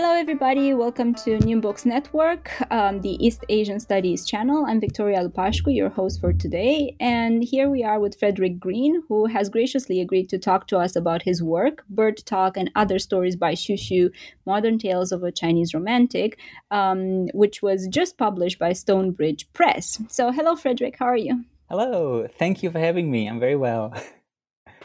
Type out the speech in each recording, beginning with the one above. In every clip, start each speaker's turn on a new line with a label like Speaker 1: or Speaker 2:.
Speaker 1: Hello, everybody. Welcome to New Books Network, um, the East Asian Studies channel. I'm Victoria Lupascu, your host for today. And here we are with Frederik Green, who has graciously agreed to talk to us about his work, Bird Talk and Other Stories by Xu, Modern Tales of a Chinese Romantic, um, which was just published by Stonebridge Press. So, hello, Frederick. How are you?
Speaker 2: Hello. Thank you for having me. I'm very well.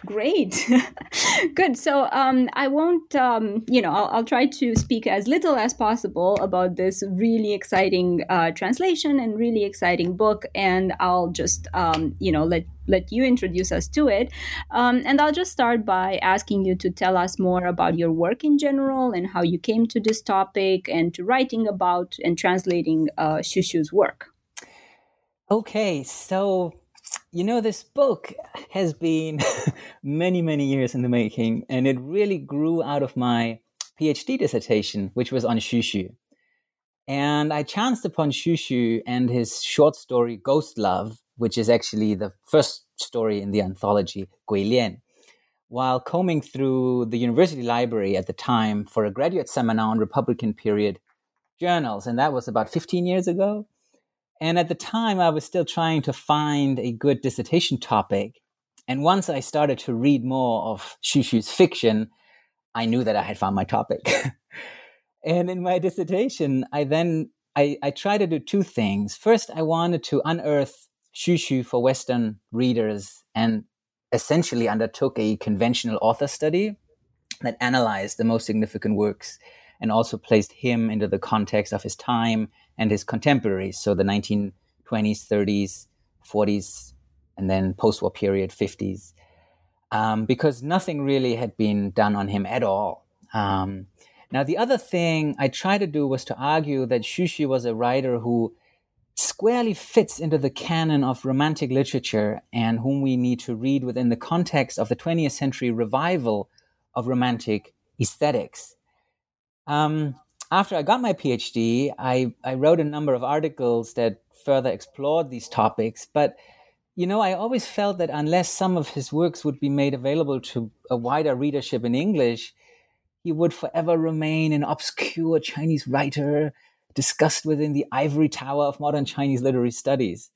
Speaker 1: Great. Good. So um, I won't, um, you know, I'll, I'll, try to speak as little as possible about this really exciting uh, translation and really exciting book. And I'll just, um, you know, let, let you introduce us to it. Um, and I'll just start by asking you to tell us more about your work in general and how you came to this topic and to writing about and translating uh, Xu's work.
Speaker 2: Okay. So you know, this book has been many, many years in the making, and it really grew out of my PhD dissertation, which was on Xu. And I chanced upon Xu and his short story Ghost Love, which is actually the first story in the anthology Gui Lian, while combing through the university library at the time for a graduate seminar on Republican period journals. And that was about 15 years ago. And at the time, I was still trying to find a good dissertation topic. And once I started to read more of Xu's fiction, I knew that I had found my topic. and in my dissertation, I then I, I tried to do two things. First, I wanted to unearth Xu for Western readers and essentially undertook a conventional author study that analyzed the most significant works and also placed him into the context of his time and his contemporaries. So the 1920s, 30s, 40s, and then post war period, 50s, um, because nothing really had been done on him at all. Um, now, the other thing I tried to do was to argue that Xu was a writer who squarely fits into the canon of romantic literature and whom we need to read within the context of the 20th century revival of romantic aesthetics. Um, after I got my PhD, I, I wrote a number of articles that further explored these topics. But, you know, I always felt that unless some of his works would be made available to a wider readership in English, he would forever remain an obscure Chinese writer discussed within the ivory tower of modern Chinese literary studies.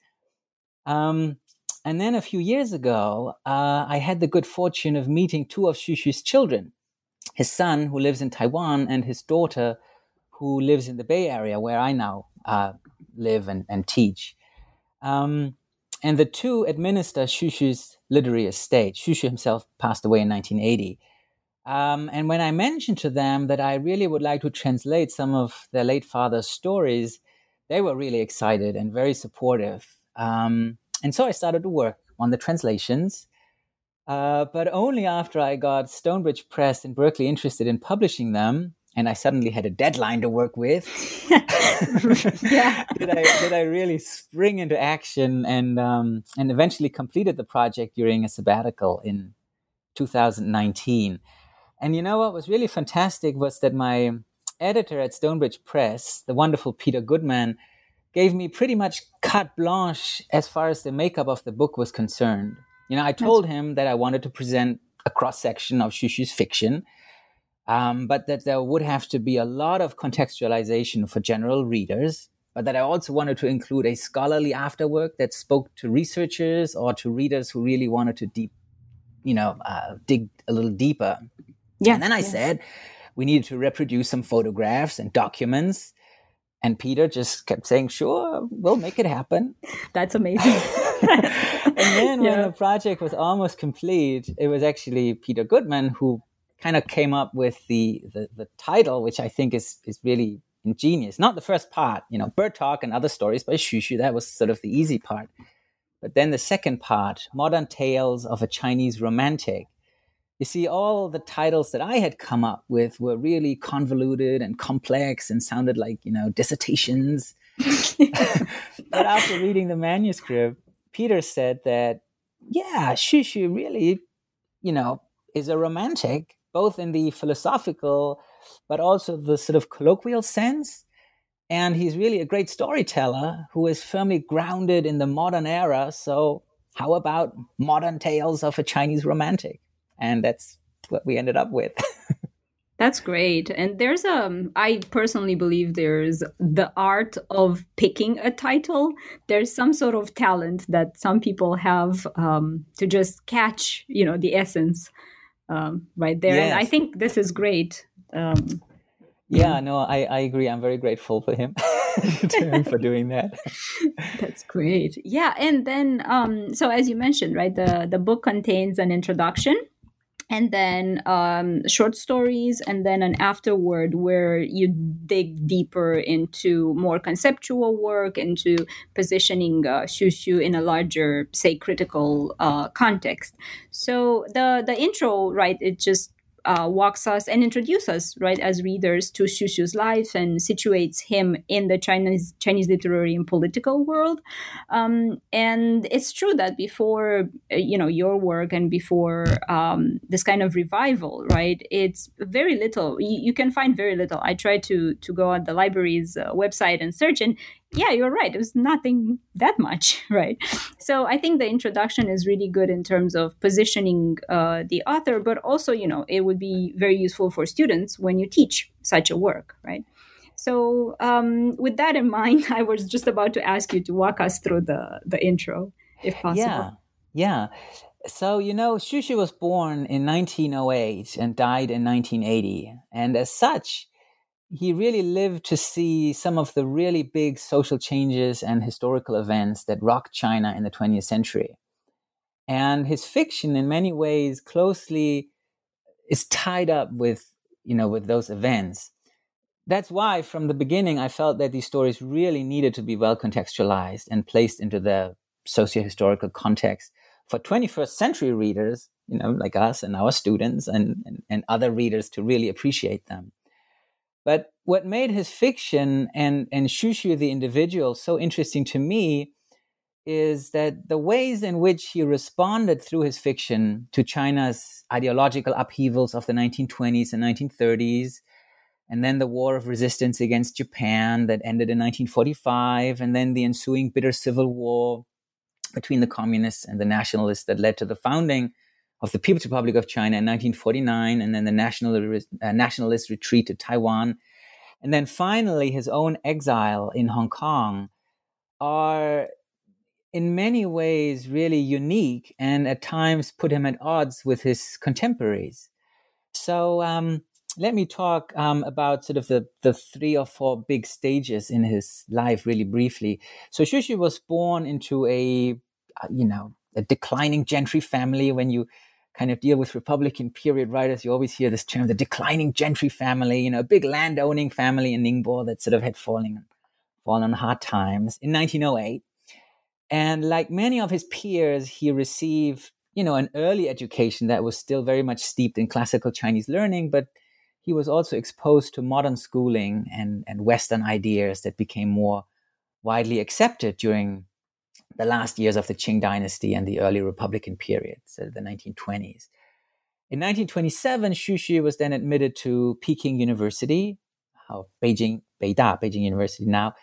Speaker 2: Um, and then a few years ago, uh, I had the good fortune of meeting two of Xu Xu's children his son, who lives in Taiwan, and his daughter, who lives in the Bay Area, where I now uh, live and, and teach. Um, and the two administer Xu's literary estate. Xu himself passed away in 1980. Um, and when I mentioned to them that I really would like to translate some of their late father's stories, they were really excited and very supportive. Um, and so I started to work on the translations, uh, but only after I got Stonebridge Press in Berkeley interested in publishing them and I suddenly had a deadline to work with. yeah. did I did I really spring into action and um, and eventually completed the project during a sabbatical in 2019. And you know what was really fantastic was that my editor at Stonebridge Press, the wonderful Peter Goodman, gave me pretty much carte blanche as far as the makeup of the book was concerned. You know, I told him that I wanted to present a cross section of Xu's fiction um, but that there would have to be a lot of contextualization for general readers, but that I also wanted to include a scholarly afterwork that spoke to researchers or to readers who really wanted to deep, you know, uh, dig a little deeper. Yeah. And then I yeah. said, we needed to reproduce some photographs and documents. And Peter just kept saying, sure, we'll make it happen.
Speaker 1: That's amazing.
Speaker 2: and then yeah. when the project was almost complete, it was actually Peter Goodman who kind of came up with the, the, the title, which I think is, is really ingenious. Not the first part, you know, Bird Talk and Other Stories by Xu Xu, that was sort of the easy part. But then the second part, Modern Tales of a Chinese Romantic, you see, all the titles that I had come up with were really convoluted and complex and sounded like, you know, dissertations. but after reading the manuscript, Peter said that, yeah, Xu Xu really, you know, is a romantic, both in the philosophical, but also the sort of colloquial sense. And he's really a great storyteller who is firmly grounded in the modern era. So, how about modern tales of a Chinese romantic? and that's what we ended up with.
Speaker 1: That's great. And there's a, I personally believe there's the art of picking a title. There's some sort of talent that some people have um, to just catch, you know, the essence um, right there. Yes. And I think this is great. Um,
Speaker 2: yeah, no, I, I agree. I'm very grateful for him. him for doing that.
Speaker 1: That's great. Yeah, and then um, so as you mentioned, right, the the book contains an introduction and then um, short stories, and then an afterword where you dig deeper into more conceptual work, into positioning uh, Xu Xu in a larger, say, critical uh, context. So the the intro, right? It just uh, walks us and introduces us, right, as readers to Xu Xu's life and situates him in the Chinese Chinese literary and political world. Um, and it's true that before, uh, you know, your work and before um, this kind of revival, right, it's very little. You, you, can find very little. I tried to to go on the library's uh, website and search, and yeah, you're right. It was nothing that much, right? So I think the introduction is really good in terms of positioning uh, the author, but also, you know, it would be very useful for students when you teach such a work, right? So um, with that in mind, I was just about to ask you to walk us through the the intro, if possible.
Speaker 2: Yeah, yeah. So you know, Xu Xu was born in 1908 and died in 1980, and as such he really lived to see some of the really big social changes and historical events that rocked China in the 20th century. And his fiction, in many ways, closely is tied up with, you know, with those events. That's why, from the beginning, I felt that these stories really needed to be well contextualized and placed into the socio-historical context for 21st century readers, you know, like us and our students and, and, and other readers to really appreciate them. But what made his fiction and, and Xu Xu the individual so interesting to me is that the ways in which he responded through his fiction to China's ideological upheavals of the 1920s and 1930s, and then the war of resistance against Japan that ended in 1945, and then the ensuing bitter civil war between the communists and the nationalists that led to the founding of the People's Republic of China in 1949, and then the national, uh, nationalist retreat to Taiwan, and then finally his own exile in Hong Kong, are in many ways really unique and at times put him at odds with his contemporaries. So um, let me talk um, about sort of the, the three or four big stages in his life really briefly. So Xu Xu was born into a, uh, you know, a declining gentry family when you kind of deal with Republican period writers, you always hear this term, the declining gentry family, you know, a big land owning family in Ningbo that sort of had fallen, fallen on hard times in 1908. And like many of his peers, he received, you know, an early education that was still very much steeped in classical Chinese learning, but he was also exposed to modern schooling and, and Western ideas that became more widely accepted during the last years of the Qing dynasty and the early Republican period, so the 1920s. In 1927, Xu Xu was then admitted to Peking University, Beijing, Beida, Beijing University now,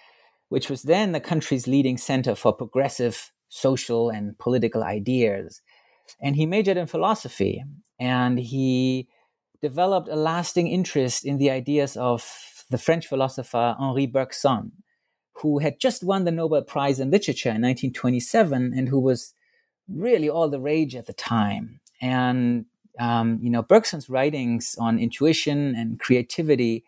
Speaker 2: which was then the country's leading center for progressive social and political ideas. And he majored in philosophy, and he developed a lasting interest in the ideas of the French philosopher Henri Bergson, who had just won the Nobel Prize in Literature in 1927 and who was really all the rage at the time. And um, you know, Bergson's writings on intuition and creativity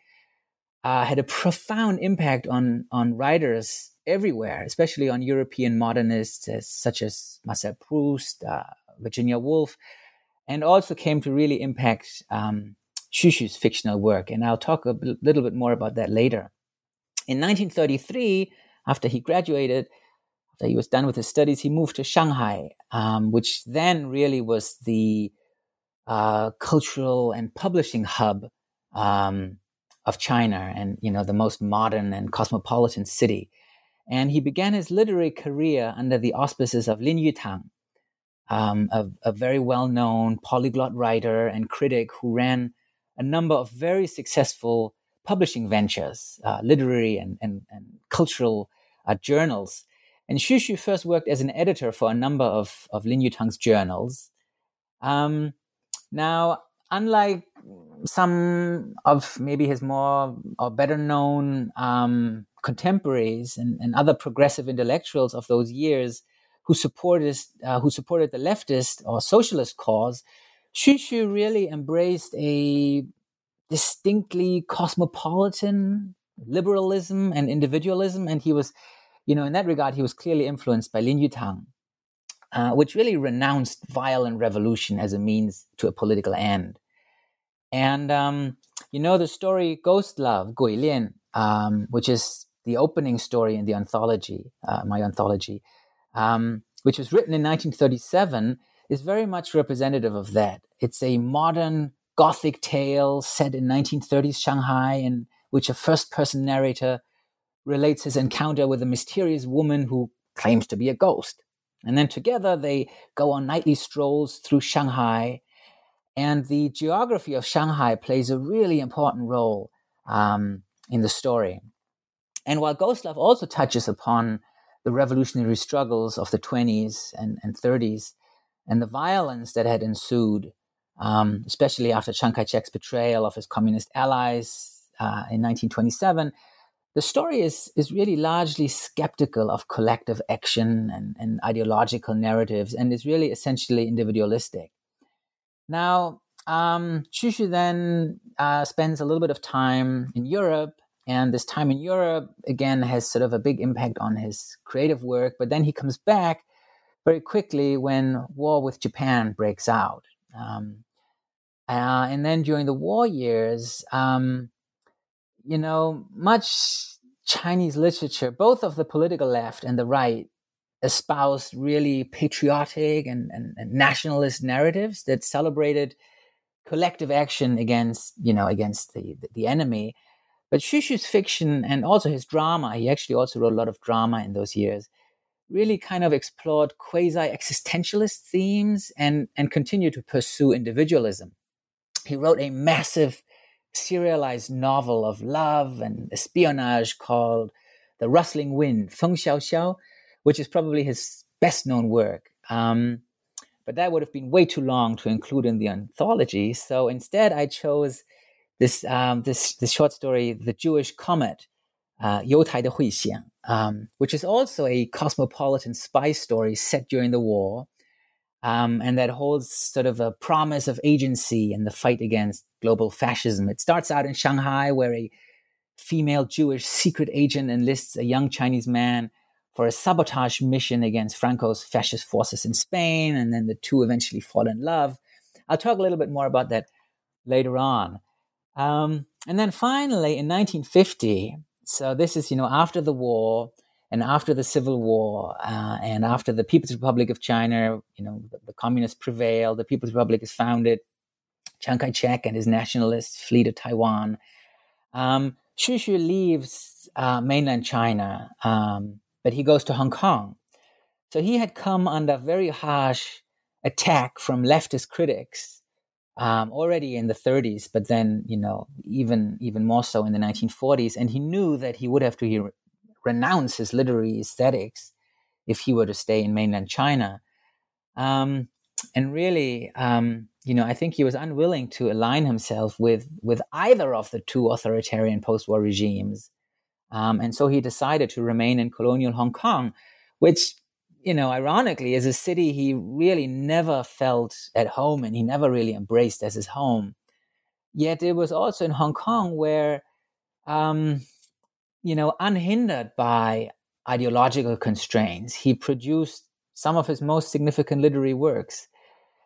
Speaker 2: uh, had a profound impact on on writers everywhere, especially on European modernists such as Marcel Proust, uh, Virginia Woolf, and also came to really impact um, Xu's fictional work. And I'll talk a b- little bit more about that later. In 1933, after he graduated, after he was done with his studies, he moved to Shanghai, um, which then really was the uh, cultural and publishing hub um, of China, and you know the most modern and cosmopolitan city. And he began his literary career under the auspices of Lin Yutang, um, a, a, very well-known polyglot writer and critic who ran a number of very successful publishing ventures, uh, literary and, and, and cultural uh, journals. And Xu Xu first worked as an editor for a number of, of Lin Yutang's journals. Um, now, unlike some of maybe his more or better known um, contemporaries and, and, other progressive intellectuals of those years who supported uh, who supported the leftist or socialist cause, Xu Xu really embraced a distinctly cosmopolitan liberalism and individualism, and he was, you know, in that regard, he was clearly influenced by Lin Yutang. Uh, which really renounced violent revolution as a means to a political end. And um, you know the story Ghost Love, Gui Lian, um, which is the opening story in the anthology, uh, my anthology, um, which was written in 1937, is very much representative of that. It's a modern gothic tale set in 1930s Shanghai, in which a first-person narrator relates his encounter with a mysterious woman who claims to be a ghost. And then together they go on nightly strolls through Shanghai. And the geography of Shanghai plays a really important role um, in the story. And while Ghost Love also touches upon the revolutionary struggles of the 20s and, and 30s and the violence that had ensued, um, especially after Chiang Kai shek's betrayal of his communist allies uh, in 1927, the story is is really largely skeptical of collective action and, and ideological narratives and is really essentially individualistic. Now, um, Xu then uh, spends a little bit of time in Europe, and this time in Europe again has sort of a big impact on his creative work. But then he comes back very quickly when war with Japan breaks out, um, uh, and then during the war years. Um, you know, much Chinese literature, both of the political left and the right, espoused really patriotic and, and, and nationalist narratives that celebrated collective action against, you know, against the, the enemy. But Xu's fiction and also his drama, he actually also wrote a lot of drama in those years, really kind of explored quasi existentialist themes and, and continued to pursue individualism. He wrote a massive serialized novel of love and espionage called The Rustling Wind, Feng Xiao Xiao, which is probably his best known work. Um, but that would have been way too long to include in the anthology. So instead, I chose this um, this this short story, "The Jewish Comet," uh, 犹太的彗星, um, which is also a cosmopolitan spy story set during the war um, and that holds sort of a promise of agency in the fight against global fascism. It starts out in Shanghai, where a female Jewish secret agent enlists a young Chinese man for a sabotage mission against Franco's fascist forces in Spain, and then the two eventually fall in love. I'll talk a little bit more about that later on. Um, and then finally, in 1950, so this is, you know, after the war, and after the Civil War uh, and after the People's Republic of China, you know, the, the communists prevail, the People's Republic is founded. Chiang Kai shek and his nationalists flee to Taiwan. Um, Xu leaves uh, mainland China, um, but he goes to Hong Kong. So he had come under very harsh attack from leftist critics um, already in the 30s, but then you know even even more so in the 1940s. And he knew that he would have to renounce his literary aesthetics if he were to stay in mainland China. Um, and really, um, you know, I think he was unwilling to align himself with with either of the two authoritarian post-war regimes, um, and so he decided to remain in colonial Hong Kong, which you know, ironically, is a city he really never felt at home and he never really embraced as his home. Yet it was also in Hong Kong where, um, you know, unhindered by ideological constraints, he produced some of his most significant literary works.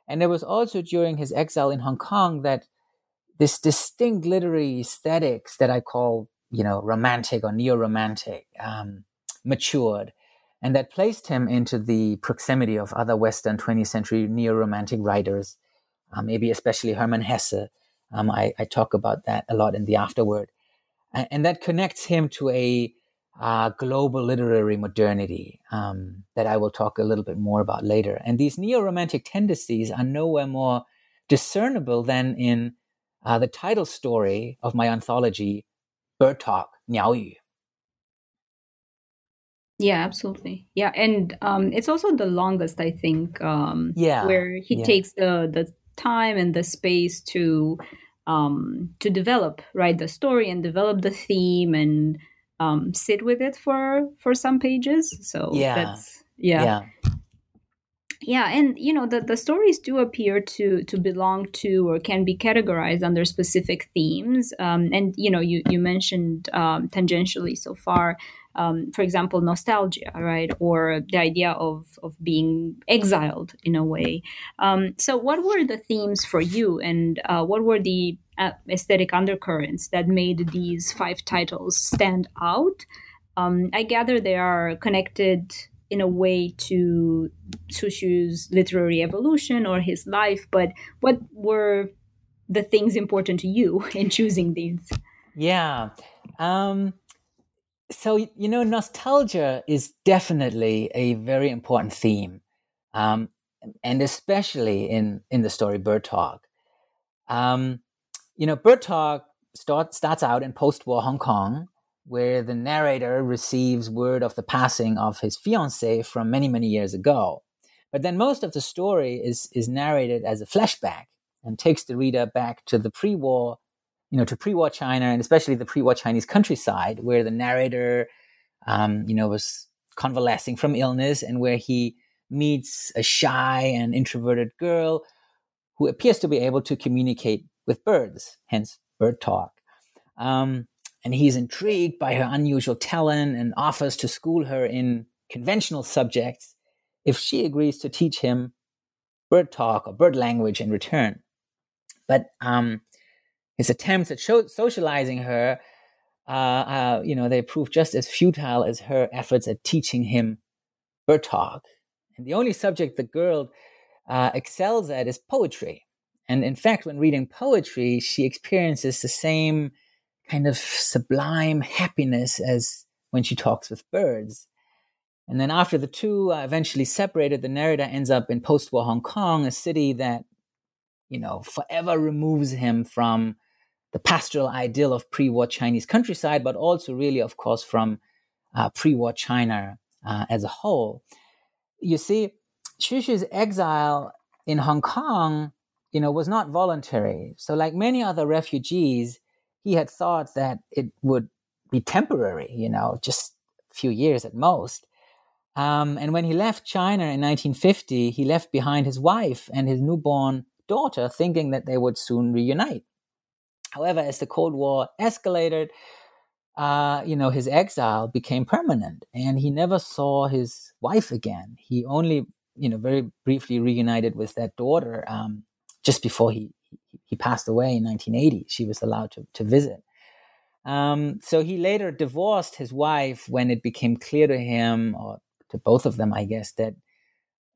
Speaker 2: And it was also during his exile in Hong Kong that this distinct literary aesthetics that I call, you know, romantic or neo-romantic um, matured, and that placed him into the proximity of other Western 20th century neo-romantic writers, uh, maybe especially Hermann Hesse. Um, I, I, talk about that a lot in the afterword, and, that connects him to a uh, global literary modernity um, that I will talk a little bit more about later. And these neo romantic tendencies are nowhere more discernible than in uh, the title story of my anthology, Bird Talk, Niao Yu.
Speaker 1: Yeah, absolutely. Yeah, and um, it's also the longest, I think. Um,
Speaker 2: yeah,
Speaker 1: where he
Speaker 2: yeah.
Speaker 1: takes the the time and the space to um, to develop write the story and develop the theme and um, sit with it for for some pages. So
Speaker 2: yeah,
Speaker 1: that's yeah.
Speaker 2: yeah.
Speaker 1: Yeah, and you know the, the stories do appear to to belong to or can be categorized under specific themes. Um, and you know you you mentioned um, tangentially so far um, for example, nostalgia, right, or the idea of of being exiled in a way. Um, so, what were the themes for you, and uh, what were the uh, aesthetic undercurrents that made these five titles stand out? Um, I gather they are connected in a way to Xu Xu's literary evolution or his life, but what were the things important to you in choosing these?
Speaker 2: Yeah. Um, so you know nostalgia is definitely a very important theme um, and especially in in the story bird talk. Um, you know bird talk start, starts out in post-war hong kong where the narrator receives word of the passing of his fiancée from many many years ago. But then most of the story is is narrated as a flashback and takes the reader back to the pre-war you know, to pre-war China and especially the pre-war Chinese countryside, where the narrator, um, you know, was convalescing from illness and where he meets a shy and introverted girl who appears to be able to communicate with birds, hence bird talk. Um, and he's intrigued by her unusual talent and offers to school her in conventional subjects if she agrees to teach him bird talk or bird language in return. But um, his attempts at socializing her, uh, uh, you know, they prove just as futile as her efforts at teaching him talk. And the only subject the girl uh, excels at is poetry. And in fact, when reading poetry, she experiences the same kind of sublime happiness as when she talks with birds. And then after the two uh, eventually separated, the narrator ends up in post-war Hong Kong, a city that, you know, forever removes him from the pastoral ideal of pre-war Chinese countryside, but also really, of course, from uh, pre-war China uh, as a whole. You see, Xu's exile in Hong Kong, you know, was not voluntary. So, like many other refugees, he had thought that it would be temporary, you know, just a few years at most. Um, and when he left China in 1950, he left behind his wife and his newborn daughter, thinking that they would soon reunite. However, as the Cold War escalated, uh, you know, his exile became permanent, and he never saw his wife again. He only, you know, very briefly reunited with that daughter um, just before he he passed away in 1980. She was allowed to to visit. Um, so he later divorced his wife when it became clear to him, or to both of them, I guess, that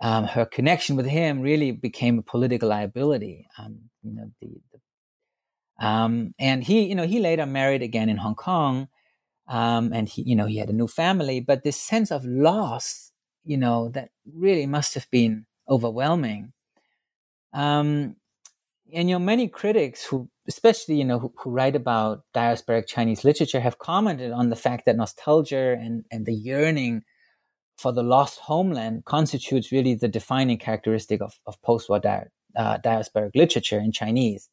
Speaker 2: um, her connection with him really became a political liability. Um, you know, the, um, and he, you know, he later married again in Hong Kong, um, and he, you know, he had a new family. But this sense of loss, you know, that really must have been overwhelming. Um, and you know, many critics who, especially you know, who, who, write about diasporic Chinese literature, have commented on the fact that nostalgia and and the yearning for the lost homeland constitutes really the defining characteristic of, of post-war di- uh, diasporic literature in Chinese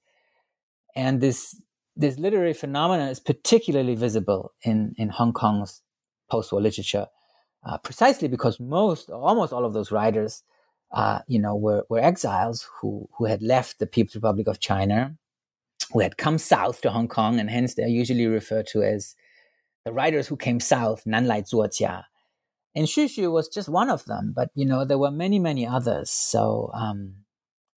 Speaker 2: and this this literary phenomenon is particularly visible in in Hong Kong's post-war literature. uh, precisely because most, almost all of those writers, uh, you know, were, were exiles who, who had left the People's Republic of China, who had come south to Hong Kong, and hence they're usually referred to as the writers who came south, Nanlai Zuojia. And Xu Xu was just one of them, but, you know, there were many, many others. So, um,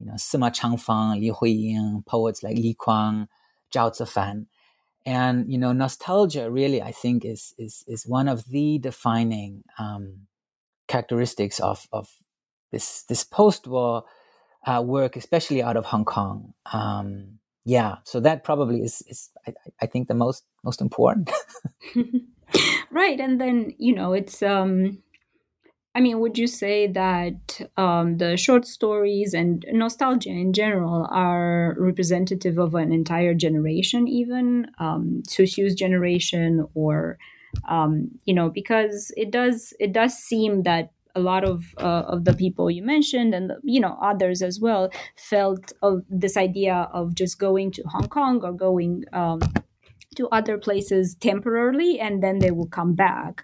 Speaker 2: you know, Sima Changfeng, Li Huiying, poets like Li Kuang, Zhao Zifan. And, you know, nostalgia really, I think, is, is, is one of the defining um, characteristics of, of this, this post-war uh, work, especially out of Hong Kong. Um, yeah, so that probably is, is I, I think, the most, most important.
Speaker 1: right. And then, you know, it's, um, I mean, would you say that um, the short stories and nostalgia in general are representative of an entire generation, even um, Xu generation, or um, you know, because it does it does seem that a lot of uh, of the people you mentioned and you know others as well felt of this idea of just going to Hong Kong or going um, to other places temporarily and then they will come back.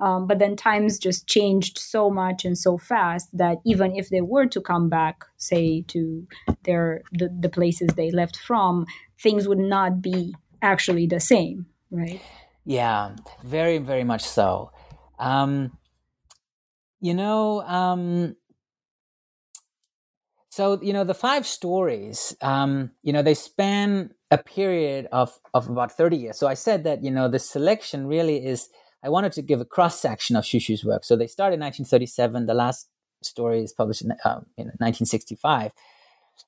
Speaker 1: Um, but then times just changed so much and so fast that even if they were to come back, say to their the, the places they left from, things would not be actually the same, right?
Speaker 2: Yeah, very, very much so. Um, you know, um, so you know the five stories. Um, you know, they span a period of of about thirty years. So I said that you know the selection really is I wanted to give a cross section of Xu's work. So they started in 1937. The last story is published in, uh, in 1965.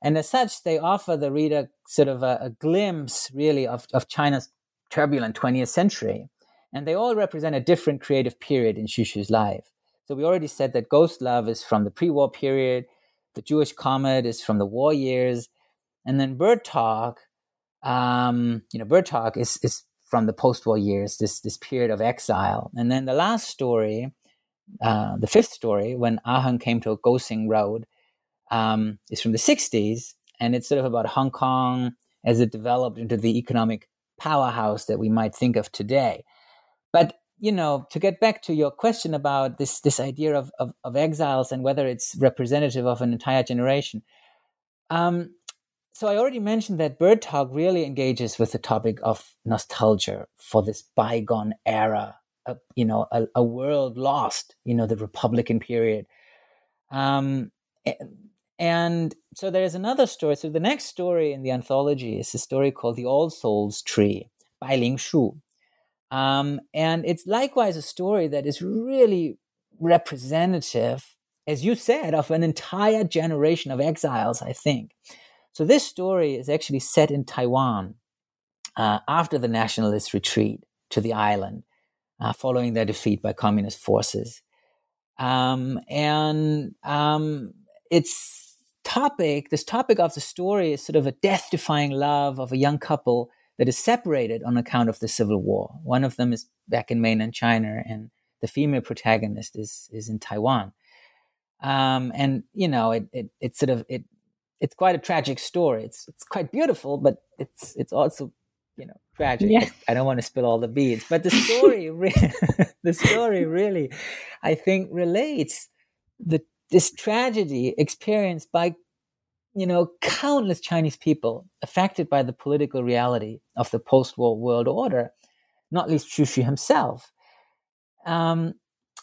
Speaker 2: And as such, they offer the reader sort of a, a glimpse, really, of, of China's turbulent 20th century. And they all represent a different creative period in Xu's life. So we already said that Ghost Love is from the pre war period, The Jewish Comet is from the war years, and then Bird Talk, um, you know, Bird Talk is, is from the post-war years, this this period of exile. And then the last story, uh, the fifth story, when Aheng came to a Gosing Road, um, is from the 60s, and it's sort of about Hong Kong as it developed into the economic powerhouse that we might think of today. But you know, to get back to your question about this this idea of, of, of exiles and whether it's representative of an entire generation, um, so I already mentioned that Bird Talk really engages with the topic of nostalgia for this bygone era, a, you know, a, a, world lost, you know, the Republican period. Um, and so there's another story. So the next story in the anthology is a story called The All Souls Tree by Ling Shu. Um, and it's likewise a story that is really representative, as you said, of an entire generation of exiles, I think. So this story is actually set in Taiwan uh, after the nationalists retreat to the island uh, following their defeat by communist forces. Um, and um, its topic, this topic of the story is sort of a death defying love of a young couple that is separated on account of the civil war. One of them is back in mainland China, and the female protagonist is, is in Taiwan. Um, and you know, it, it, it sort of it it's quite a tragic story. It's it's quite beautiful, but it's it's also you know tragic. Yeah. I don't want to spill all the beans, but the story re- the story really, I think, relates the this tragedy experienced by you know countless Chinese people affected by the political reality of the post-war world order, not least Xu Xu himself. Um,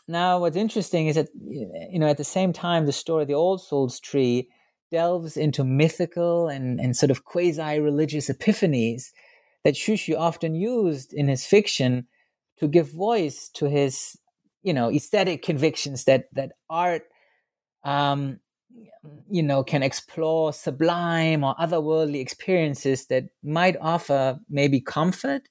Speaker 2: now, what's interesting is that you know at the same time, the story, the All Souls Tree delves into mythical and, and sort of quasi religious epiphanies that Xu often used in his fiction to give voice to his, you know, aesthetic convictions that that art, um, you know, can explore sublime or otherworldly experiences that might offer maybe comfort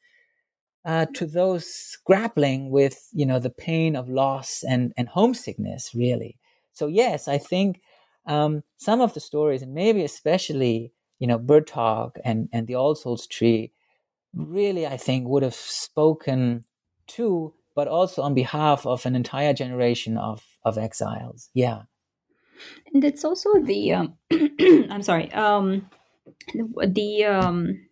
Speaker 2: uh, to those grappling with, you know, the pain of loss and and homesickness. Really, so yes, I think um, some of the stories, and maybe especially, you know, Bird Talk and, and the All Souls Tree, really, I think, would have spoken to, but also on behalf of an entire generation of, of exiles. Yeah.
Speaker 1: And it's also the, um, I'm sorry, um, the, um,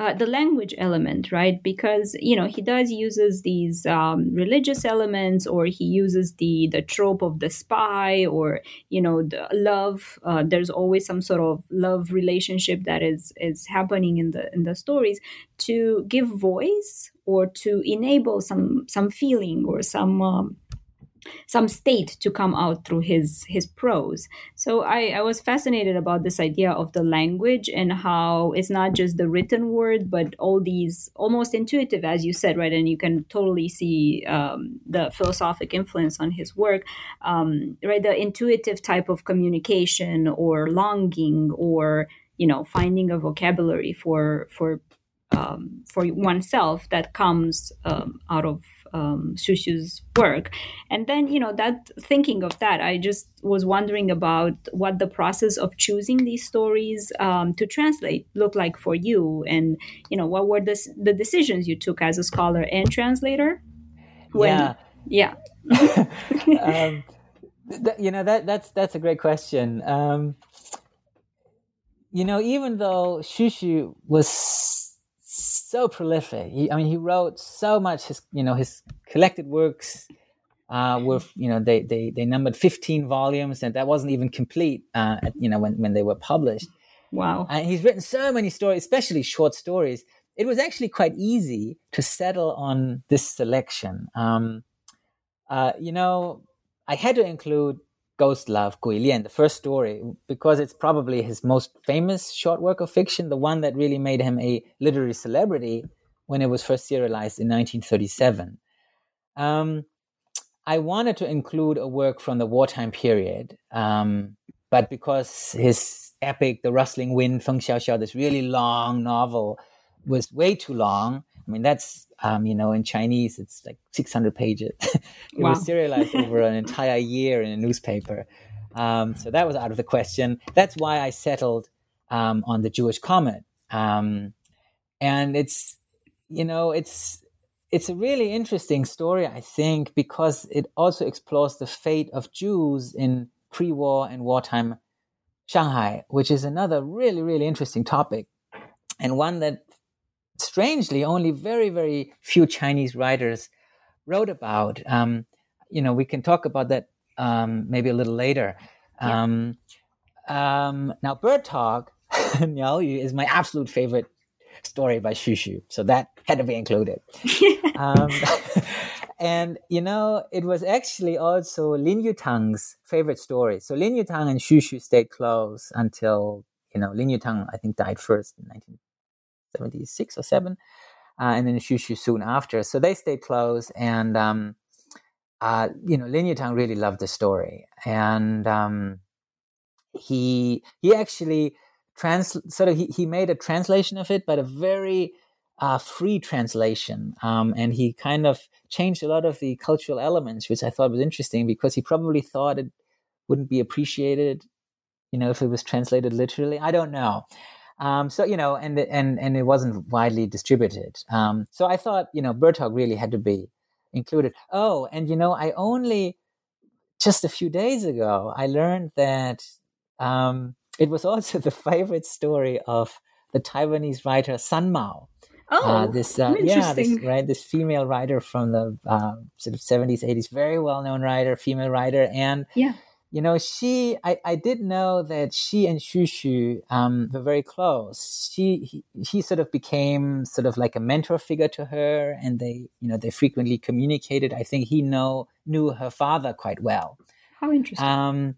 Speaker 1: uh, the language element, right? Because you know he does uses these um, religious elements, or he uses the the trope of the spy, or you know the love. Uh, there's always some sort of love relationship that is is happening in the in the stories to give voice or to enable some some feeling or some um, some state to come out through his his prose. So I, I was fascinated about this idea of the language and how it's not just the written word, but all these almost intuitive, as you said, right? And you can totally see um, the philosophic influence on his work, um, right? The intuitive type of communication or longing or you know finding a vocabulary for for um, for oneself that comes um, out of um, Xu Xu's work. And then, you know, that thinking of that, I just was wondering about what the process of choosing these stories um, to translate looked like for you, and you know, what were the the decisions you took as a scholar and translator?
Speaker 2: When,
Speaker 1: yeah,
Speaker 2: yeah. um, th- you know that that's that's a great question. Um, you know, even though Xu Xu was so prolific. He, I mean, he wrote so much. His, you know, his collected works uh, were, you know, they they they numbered fifteen volumes, and that wasn't even complete. Uh, at, you know, when when they were published.
Speaker 1: Wow.
Speaker 2: And he's written so many stories, especially short stories. It was actually quite easy to settle on this selection. Um, uh, you know, I had to include Ghost Love, Gui Lian, the first story, because it's probably his most famous short work of fiction, the one that really made him a literary celebrity when it was first serialized in 1937. Um, I wanted to include a work from the wartime period, um, but because his epic, The Rustling Wind, Feng Xiao, this really long novel, was way too long, I mean, that's, um, you know, in Chinese, it's like 600 pages. it wow. was serialized over an entire year in a newspaper. Um, so that was out of the question. That's why I settled um, on the Jewish Comet. Um, and it's, you know, it's, it's a really interesting story, I think, because it also explores the fate of Jews in pre-war and wartime Shanghai, which is another really, really interesting topic, and one that strangely, only very, very few Chinese writers wrote about. Um, you know, we can talk about that um, maybe a little later. Yeah. Um, um now, Bird Talk, Niao Yu, is my absolute favorite story by Xu Xu, so that had to be included. Um, and you know, it was actually also Lin Yutang's favorite story. So Lin Yutang and Xu Xu stayed close until you know Lin Yutang, I think, died first in 19- 76 or 7 uh, and then Xu Xu soon after. So they stayed close, and um, uh, you know, Lin Yutang really loved the story, and um, he he actually trans sort of he, he made a translation of it, but a very uh, free translation, um, and he kind of changed a lot of the cultural elements, which I thought was interesting because he probably thought it wouldn't be appreciated, you know, if it was translated literally. I don't know. Um, so you know, and and and it wasn't widely distributed. Um, so I thought, you know, Talk really had to be included. Oh, and you know, I only just a few days ago I learned that um, it was also the favorite story of the Taiwanese writer San Mao.
Speaker 1: Uh, oh, uh,
Speaker 2: this uh, yeah, this right, this female writer from the uh, sort of seventies, eighties, very well known writer, female writer, and
Speaker 1: yeah
Speaker 2: you know, she, I, I did know that she and Xu Xu um, were very close. She, he, he sort of became sort of like a mentor figure to her, and they, you know, they frequently communicated. I think he know knew her father quite well.
Speaker 1: How interesting.
Speaker 2: Um,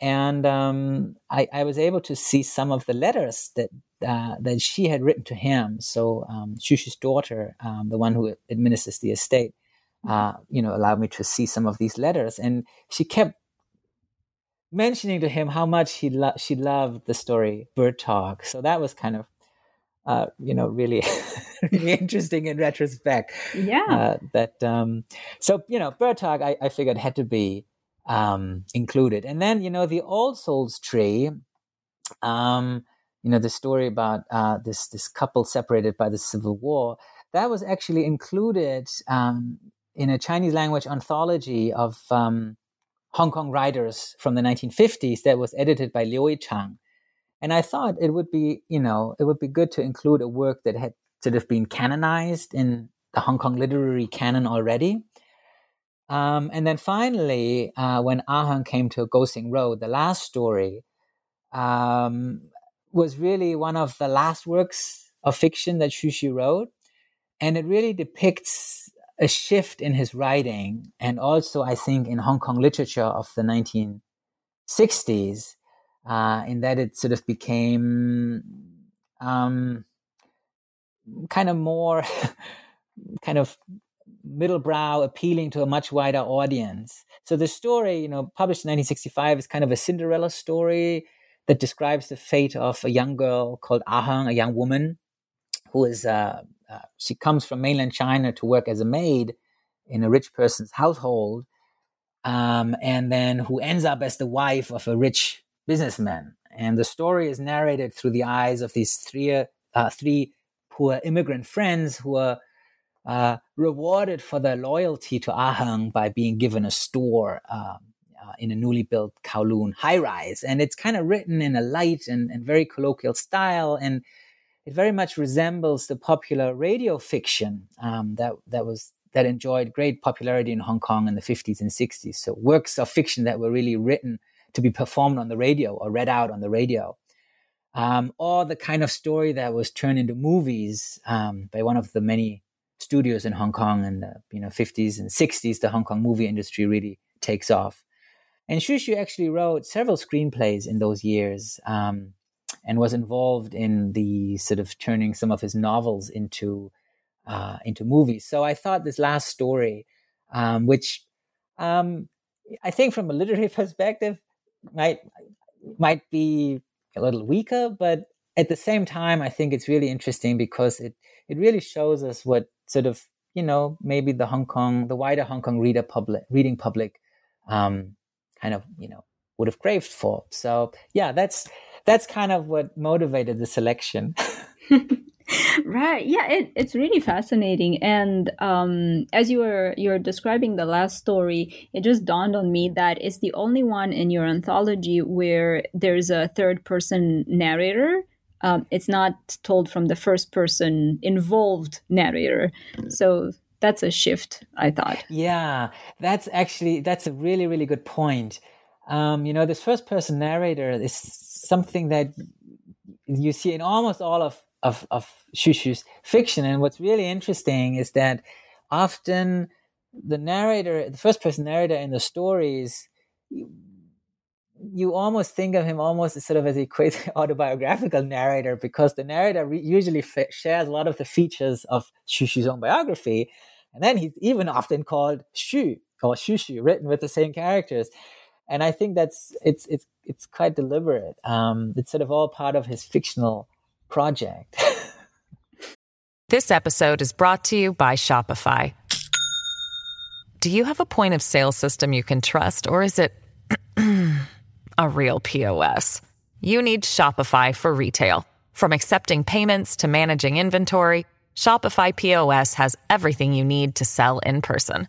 Speaker 2: and um, I, I was able to see some of the letters that uh, that she had written to him. So um, Xu Xu's daughter, um, the one who administers the estate, mm-hmm. uh, you know, allowed me to see some of these letters, and she kept mentioning to him how much he lo- she loved the story Bird Talk. So that was kind of, uh, you know, really, really interesting in retrospect.
Speaker 1: Yeah.
Speaker 2: Uh, that um, so you know, Bird Talk, I, I figured had to be um, included, and then you know, the All Souls Tree. Um, you know, the story about uh, this this couple separated by the Civil War. That was actually included um, in a Chinese language anthology of um, Hong Kong writers from the 1950s that was edited by Liu Yichang. and I thought it would be, you know, it would be good to include a work that had sort of been canonized in the Hong Kong literary canon already. Um, and then finally, uh, when Aheng came to Go Sing Road, the last story um, was really one of the last works of fiction that Xu wrote. And it really depicts a shift in his writing and also, I think, in Hong Kong literature of the 1960s, uh, in that it sort of became um, kind of more kind of middle brow appealing to a much wider audience. So the story you know published in 1965 is kind of a cinderella story that describes the fate of a young girl called aheng a young woman who is uh, uh, she comes from mainland china to work as a maid in a rich person's household um, and then who ends up as the wife of a rich businessman and the story is narrated through the eyes of these three uh, three poor immigrant friends who are uh, rewarded for their loyalty to Aheng by being given a store um, uh, in a newly built Kowloon high rise. And it's kind of written in a light and, and, very colloquial style. And it very much resembles the popular radio fiction um, that, that was that enjoyed great popularity in Hong Kong in the 50s and 60s. So works of fiction that were really written to be performed on the radio or read out on the radio um, or the kind of story that was turned into movies um, by one of the many studios in Hong Kong in the you know 50s and 60s. The Hong Kong movie industry really takes off, and Xu actually wrote several screenplays in those years. Um, and was involved in the sort of turning some of his novels into uh, into movies. So I thought this last story, um, which um, I think from a literary perspective might might be a little weaker, but at the same time, I think it's really interesting because it it really shows us what sort of you know maybe the Hong Kong, the wider Hong Kong reader public reading public, um, kind of you know would have craved for. So yeah, that's that's kind of what motivated the selection.
Speaker 1: right. Yeah it, it's really fascinating. And um, as you were you're describing the last story it just dawned on me that it's the only one in your anthology where there's a third person narrator. Um, it's not told from the first person involved narrator. So that's a shift i thought.
Speaker 2: Yeah that's actually that's a really really good point. Um, you know this first person narrator is something that you see in almost all of of of Xu's fiction. And what's really interesting is that often the narrator, the first person narrator in the stories, you almost think of him almost sort of as a quasi autobiographical narrator because the narrator re- usually f- shares a lot of the features of Xu's own biography. And then he's even often called Shu or Xu, written with the same characters. And I think that's it's it's it's quite deliberate. Um, it's sort of all part of his fictional project.
Speaker 3: this episode is brought to you by Shopify. Do you have a point of sale system you can trust, or is it a real POS? You need Shopify for retail. From accepting payments to managing inventory, Shopify POS has everything you need to sell in person.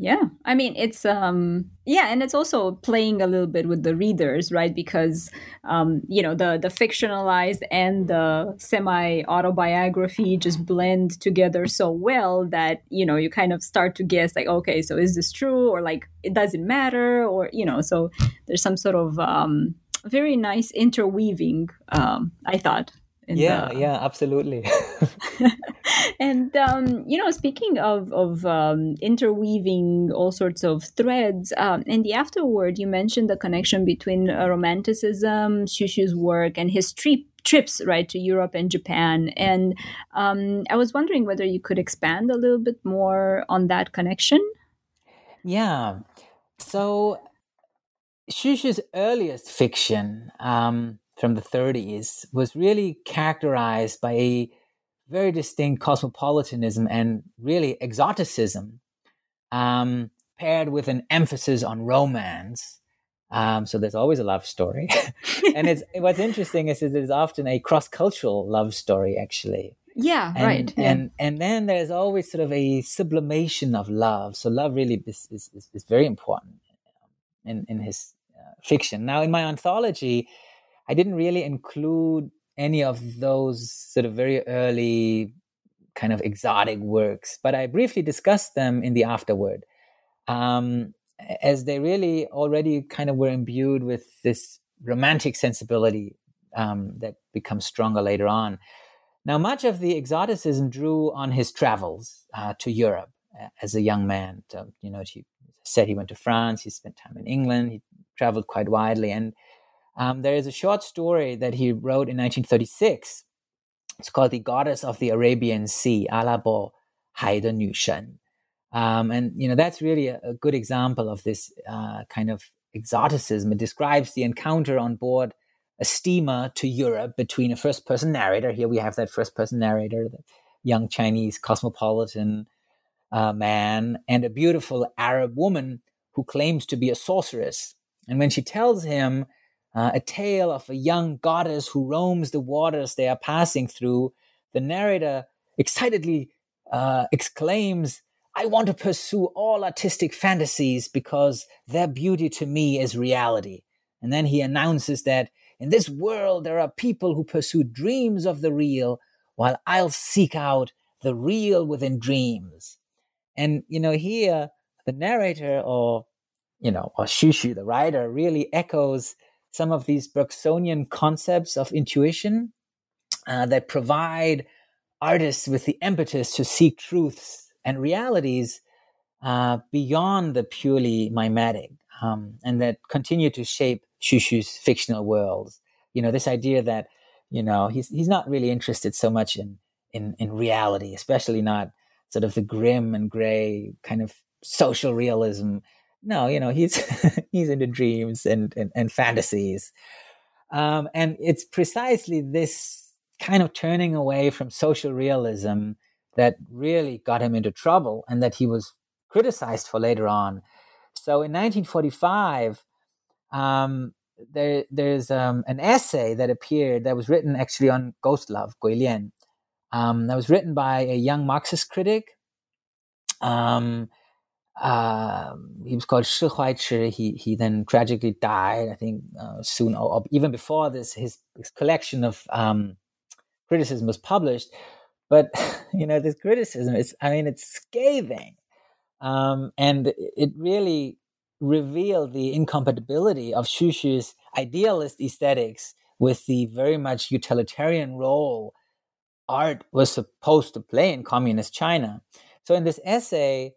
Speaker 1: Yeah. I mean, it's, um, yeah. And it's also playing a little bit with the readers, right? Because, um, you know, the, the fictionalized and the semi autobiography just blend together so well that, you know, you kind of start to guess like, okay, so is this true? Or like, it doesn't matter? Or, you know, so there's some sort of, um, very nice interweaving, um, I thought.
Speaker 2: Yeah, the... yeah, absolutely.
Speaker 1: and um, you know, speaking of of um, interweaving all sorts of threads, um, in the afterword, you mentioned the connection between uh, romanticism, Xu's work, and his trip trips right to Europe and Japan. And um, I was wondering whether you could expand a little bit more on that connection.
Speaker 2: Yeah. So Xu's earliest fiction um, from the 30s was really characterized by a very distinct cosmopolitanism and really exoticism, um, paired with an emphasis on romance. Um, so there's always a love story, and it's what's interesting is, is it's often a cross-cultural love story, actually.
Speaker 1: Yeah,
Speaker 2: and,
Speaker 1: right. Yeah.
Speaker 2: And and then there's always sort of a sublimation of love. So love really is is, is, is very important in in his uh, fiction. Now in my anthology, I didn't really include any of those sort of very early kind of exotic works, but I briefly discussed them in the afterword. Um, as they really already kind of were imbued with this romantic sensibility um, that becomes stronger later on. Now, much of the exoticism drew on his travels uh, to Europe uh, as a young man. You know, he said he went to France, he spent time in England, he traveled quite widely. And um, there is a short story that he wrote in 1936. It's called The Goddess of the Arabian Sea, Alabo Hai de Nu Shen. Um, and you know that's really a, a good example of this uh, kind of exoticism. It describes the encounter on board a steamer to Europe between a first-person narrator. Here we have that first-person narrator, the young Chinese cosmopolitan uh, man, and a beautiful Arab woman who claims to be a sorceress. And when she tells him uh, a tale of a young goddess who roams the waters they are passing through, the narrator excitedly uh, exclaims, I want to pursue all artistic fantasies because their beauty to me is reality. And then he announces that in this world there are people who pursue dreams of the real, while I'll seek out the real within dreams. And, you know, here the narrator or, you know, or Xu, the writer, really echoes some of these Bergsonian concepts of intuition uh, that provide artists with the impetus to seek truths and realities uh, beyond the purely mimetic, um, and that continue to shape Xu's fictional worlds. You know, this idea that you know he's he's not really interested so much in in in reality, especially not sort of the grim and gray kind of social realism. No, you know, he's he's into dreams and and, and fantasies, um, and it's precisely this kind of turning away from social realism that really got him into trouble and that he was criticized for later on. So in 1945, um, there, there's um, an essay that appeared that was written actually on ghost love, Guilian. Um, that was written by a young Marxist critic. Um, uh, he was called Shi Huaichi. He he then tragically died. I think uh, soon, or, even before this, his, his collection of um, criticism was published. But you know, this criticism is, I mean, it's scathing, um, and it really revealed the incompatibility of Xu Xu's idealist aesthetics with the very much utilitarian role art was supposed to play in communist China. So in this essay,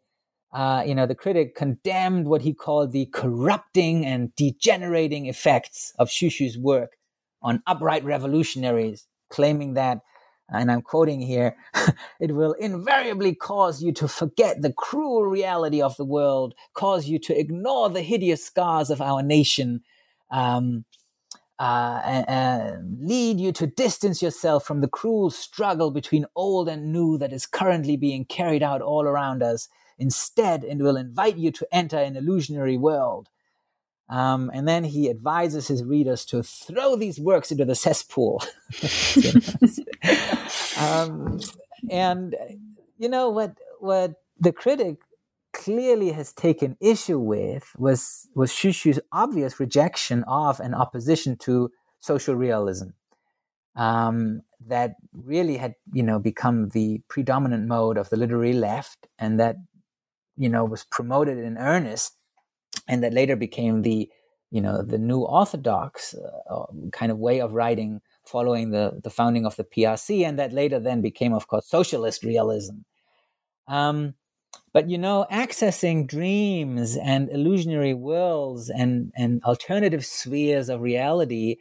Speaker 2: uh, you know, the critic condemned what he called the corrupting and degenerating effects of Xu's work on upright revolutionaries, claiming that and I'm quoting here, it will invariably cause you to forget the cruel reality of the world, cause you to ignore the hideous scars of our nation, um, uh, lead you to distance yourself from the cruel struggle between old and new that is currently being carried out all around us. Instead, it will invite you to enter an illusionary world. Um, and then he advises his readers to throw these works into the cesspool. um, and you know what? What the critic clearly has taken issue with was was Xu's obvious rejection of and opposition to social realism. Um, that really had you know become the predominant mode of the literary left, and that you know was promoted in earnest and that later became the you know the new orthodox uh, uh kind of way of writing following the the founding of the PRC and that later then became of course socialist realism. Um, but you know accessing dreams and illusionary worlds and and alternative spheres of reality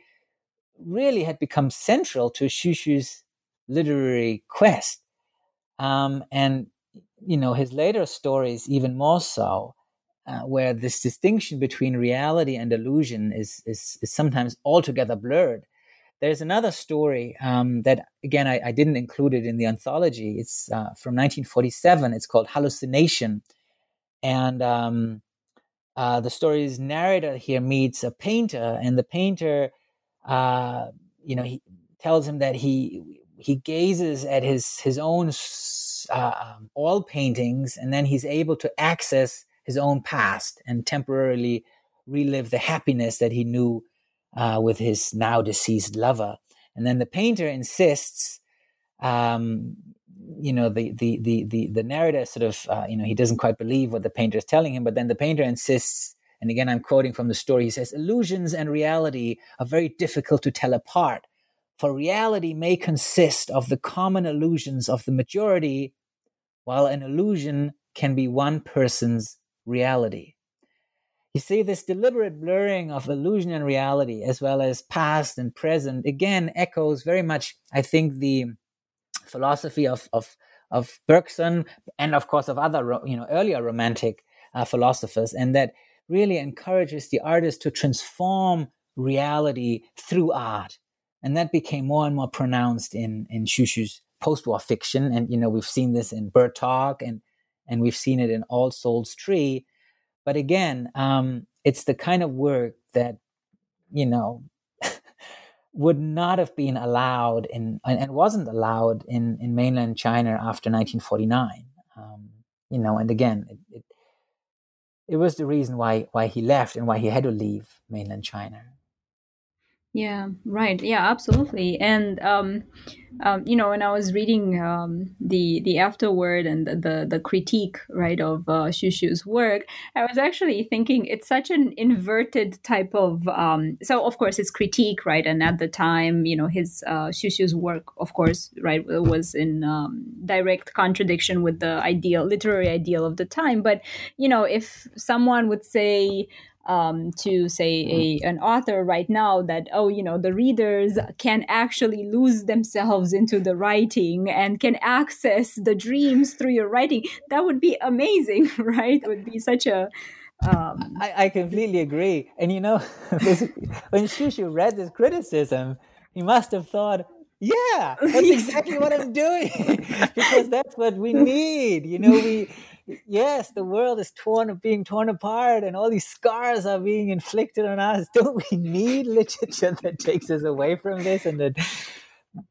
Speaker 2: really had become central to Xu's literary quest. Um, and you know his later stories even more so uh, where this distinction between reality and illusion is, is, is sometimes altogether blurred. There's another story um, that, again, I, I, didn't include it in the anthology. It's uh, from 1947. It's called Hallucination. And um, uh, the story's narrator here meets a painter, and the painter, uh, you know, he tells him that he he gazes at his his own uh, oil paintings, and then he's able to access his own past and temporarily relive the happiness that he knew uh, with his now deceased lover. And then the painter insists, um, you know, the, the, the, the, the narrator sort of, uh, you know, he doesn't quite believe what the painter is telling him, but then the painter insists, and again, I'm quoting from the story, he says, illusions and reality are very difficult to tell apart. For reality may consist of the common illusions of the majority, while an illusion can be one person's reality. You see, this deliberate blurring of illusion and reality, as well as past and present, again echoes very much, I think, the philosophy of, of, of Bergson and, of course, of other you know, earlier romantic uh, philosophers, and that really encourages the artist to transform reality through art. And that became more and more pronounced in, in Xu's post-war fiction. And, you know, we've seen this in Bird Talk and, and we've seen it in All Souls Tree but again, um, it's the kind of work that, you know, would not have been allowed in and wasn't allowed in, in mainland China after 1949. Um, you know, and again, it, it, it was the reason why why he left and why he had to leave mainland China.
Speaker 1: Yeah, right. Yeah, absolutely. And um, um, you know, when I was reading um, the the afterword and the, the, the critique, right, of uh, Xu Xu's work, I was actually thinking it's such an inverted type of. Um, so of course it's critique, right, and at the time, you know, his uh, Xu Xu's work, of course, right, was in um, direct contradiction with the ideal, literary ideal of the time. But you know, if someone would say um, to say a, an author right now that oh you know the readers can actually lose themselves into the writing and can access the dreams through your writing. That would be amazing right? It would be such a um...
Speaker 2: I, I completely agree. And you know when Xu read this criticism he must have thought yeah that's exactly what i'm doing. Because that's what we need. You know we yes, the world is torn, being torn apart, and all these scars are being inflicted on us. Don't we need literature that takes us away from this? And that,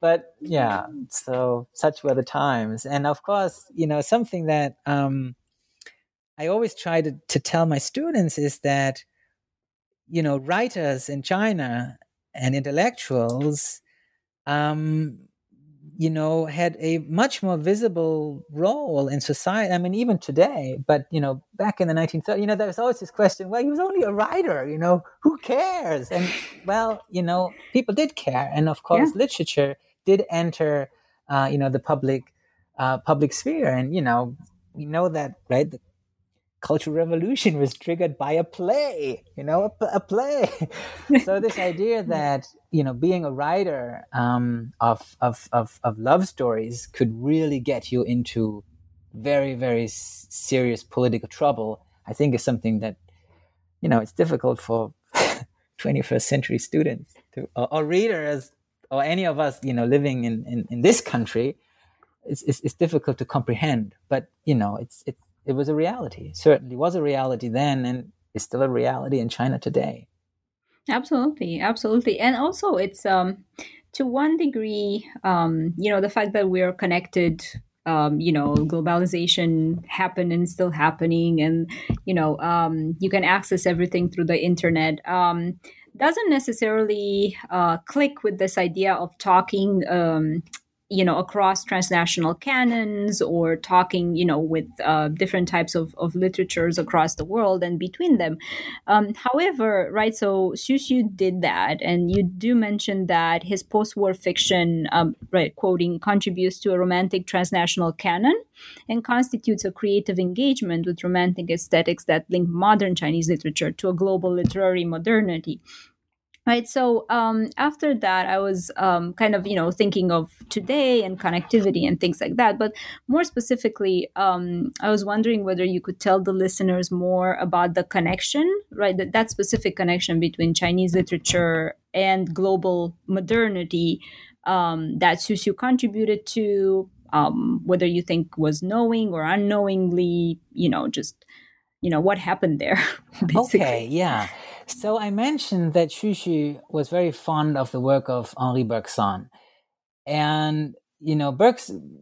Speaker 2: but yeah, so such were the times. And of course, you know, something that um, I always try to, to tell my students is that, you know, writers in China and intellectuals um, you know, had a much more visible role in society. I mean, even today, but, you know, back in the 1930s, you know, there was always this question, well, he was only a writer, you know, who cares? And, well, you know, people did care. And of course, yeah. literature did enter, uh, you know, the public, uh, public sphere. And, you know, we know that, right? The cultural revolution was triggered by a play you know a, a play. So this idea that you know being a writer um, of, of, of of love stories could really get you into very very serious political trouble i think is something that you know it's difficult for 21st century students to or, or readers or any of us you know living in in, in this country it's, it's, it's difficult to comprehend. But you know it's it's it was a reality. It certainly was a reality then, and is still a reality in China today.
Speaker 1: Absolutely, absolutely, and also it's um, to one degree, um, you know, the fact that we're connected. Um, you know, globalization happened and still happening, and you know, um, you can access everything through the internet. Um, doesn't necessarily uh, click with this idea of talking um, you know across transnational canons or talking you know with uh, different types of, of literatures across the world and between them. Um, however right so Xu Xu did that and you do mention that his post-war fiction um, right quoting contributes to a romantic transnational canon and constitutes a creative engagement with romantic aesthetics that link modern chinese literature to a global literary modernity right so um, after that i was um, kind of you know thinking of today and connectivity and things like that but more specifically um, i was wondering whether you could tell the listeners more about the connection right that, that specific connection between chinese literature and global modernity um, that Xu contributed to um, whether you think was knowing or unknowingly you know just you know what happened there
Speaker 2: okay yeah so I mentioned that Xu was very fond of the work of Henri Bergson. And you know, Bergson,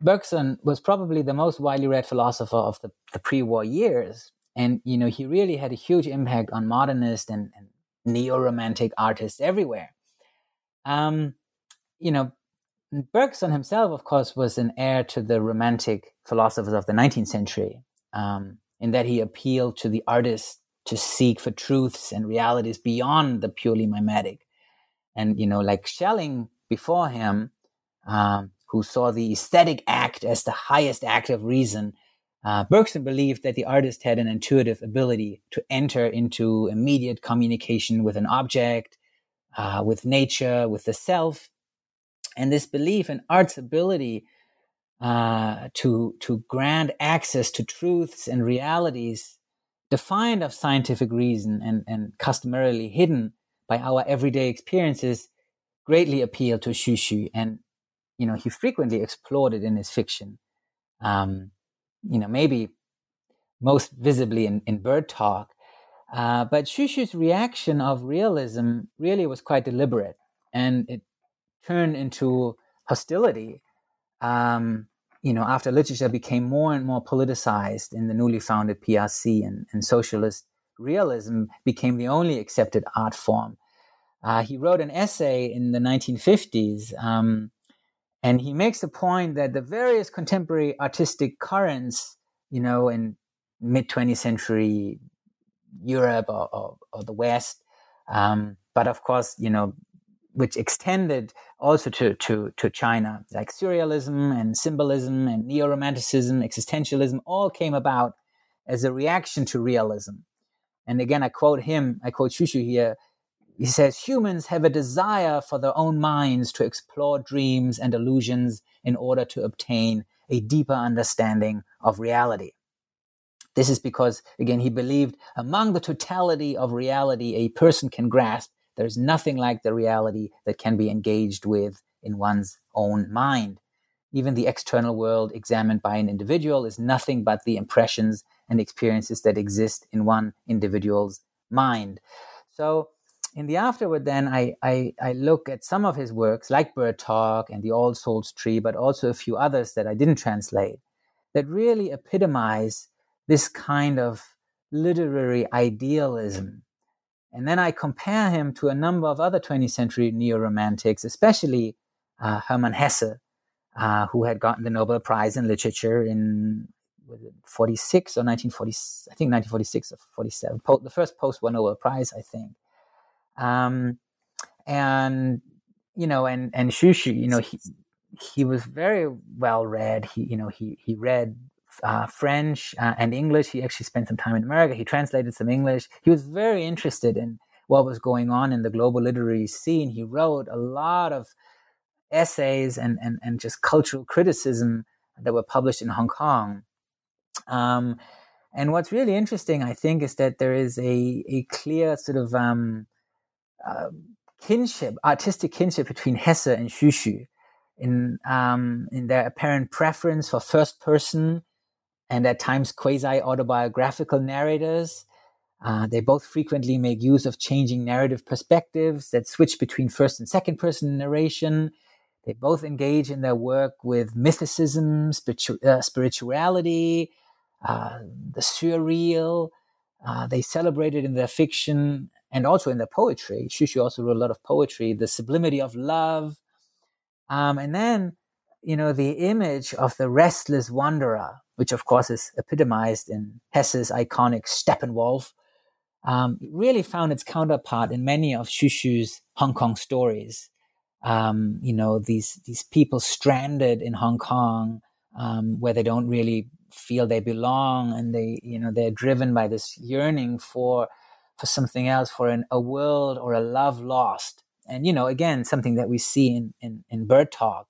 Speaker 2: Bergson was probably the most widely read philosopher of the, the pre-war years. And, you know, he really had a huge impact on modernist and, and neo-romantic artists everywhere. Um, you know, Bergson himself, of course, was an heir to the romantic philosophers of the 19th century, um, in that he appealed to the artist to seek for truths and realities beyond the purely mimetic. And, you know, like Schelling before him, um, who saw the aesthetic act as the highest act of reason, uh, Bergson believed that the artist had an intuitive ability to enter into immediate communication with an object, uh, with nature, with the self. And this belief in art's ability uh, to, to grant access to truths and realities defined of scientific reason and, and customarily hidden by our everyday experiences greatly appealed to Xu. And, you know, he frequently explored it in his fiction. Um, you know, maybe most visibly in, in Bird Talk. Uh, but Xu's reaction of realism really was quite deliberate and it turned into hostility um, you know, after literature became more and more politicized in the newly founded PRC and, and socialist realism became the only accepted art form. Uh, he wrote an essay in the 1950s, um, and he makes the point that the various contemporary artistic currents, you know, in mid 20th century Europe or, or, or the West, um, but of course, you know, which extended also to, to, to China, like surrealism and symbolism and neo romanticism, existentialism, all came about as a reaction to realism. And again, I quote him, I quote Xu here. He says, Humans have a desire for their own minds to explore dreams and illusions in order to obtain a deeper understanding of reality. This is because, again, he believed among the totality of reality a person can grasp there's nothing like the reality that can be engaged with in one's own mind. Even the external world examined by an individual is nothing but the impressions and experiences that exist in one individual's mind. So, in the afterward, then I, I, I look at some of his works, like Bird Talk and The All Souls Tree, but also a few others that I didn't translate, that really epitomize this kind of literary idealism and then I compare him to a number of other 20th century neo romantics, especially uh, Hermann Hesse, uh, who had gotten the Nobel Prize in Literature in 46 or 1940, I think 1946 or 47, po- the first post war Nobel Prize, I think. Um, and, you know, and, and Xu, you know, he, he was very well read. He, you know, he, he read uh, French uh, and English. He actually spent some time in America. He translated some English. He was very interested in what was going on in the global literary scene. He wrote a lot of essays and, and, and just cultural criticism that were published in Hong Kong. Um, and what's really interesting, I think, is that there is a, a clear sort of um, uh, kinship, artistic kinship between Hesse and Xu in, um, in their apparent preference for first person and at times quasi autobiographical narrators. Uh, they both frequently make use of changing narrative perspectives that switch between first and second person narration. They both engage in their work with mythicism, spiritu- uh, spirituality, uh, the surreal. Uh, they celebrate it in their fiction and also in their poetry. Xu also wrote a lot of poetry, the sublimity of love. Um, and then, you know, the image of the restless wanderer, which of course is epitomized in Hesse's iconic Steppenwolf, um, really found its counterpart in many of Xu's Hong Kong stories. Um, you know, these these people stranded in Hong Kong um, where they don't really feel they belong, and they you know they're driven by this yearning for for something else, for an, a world or a love lost. And you know, again, something that we see in in, in Bird Talk.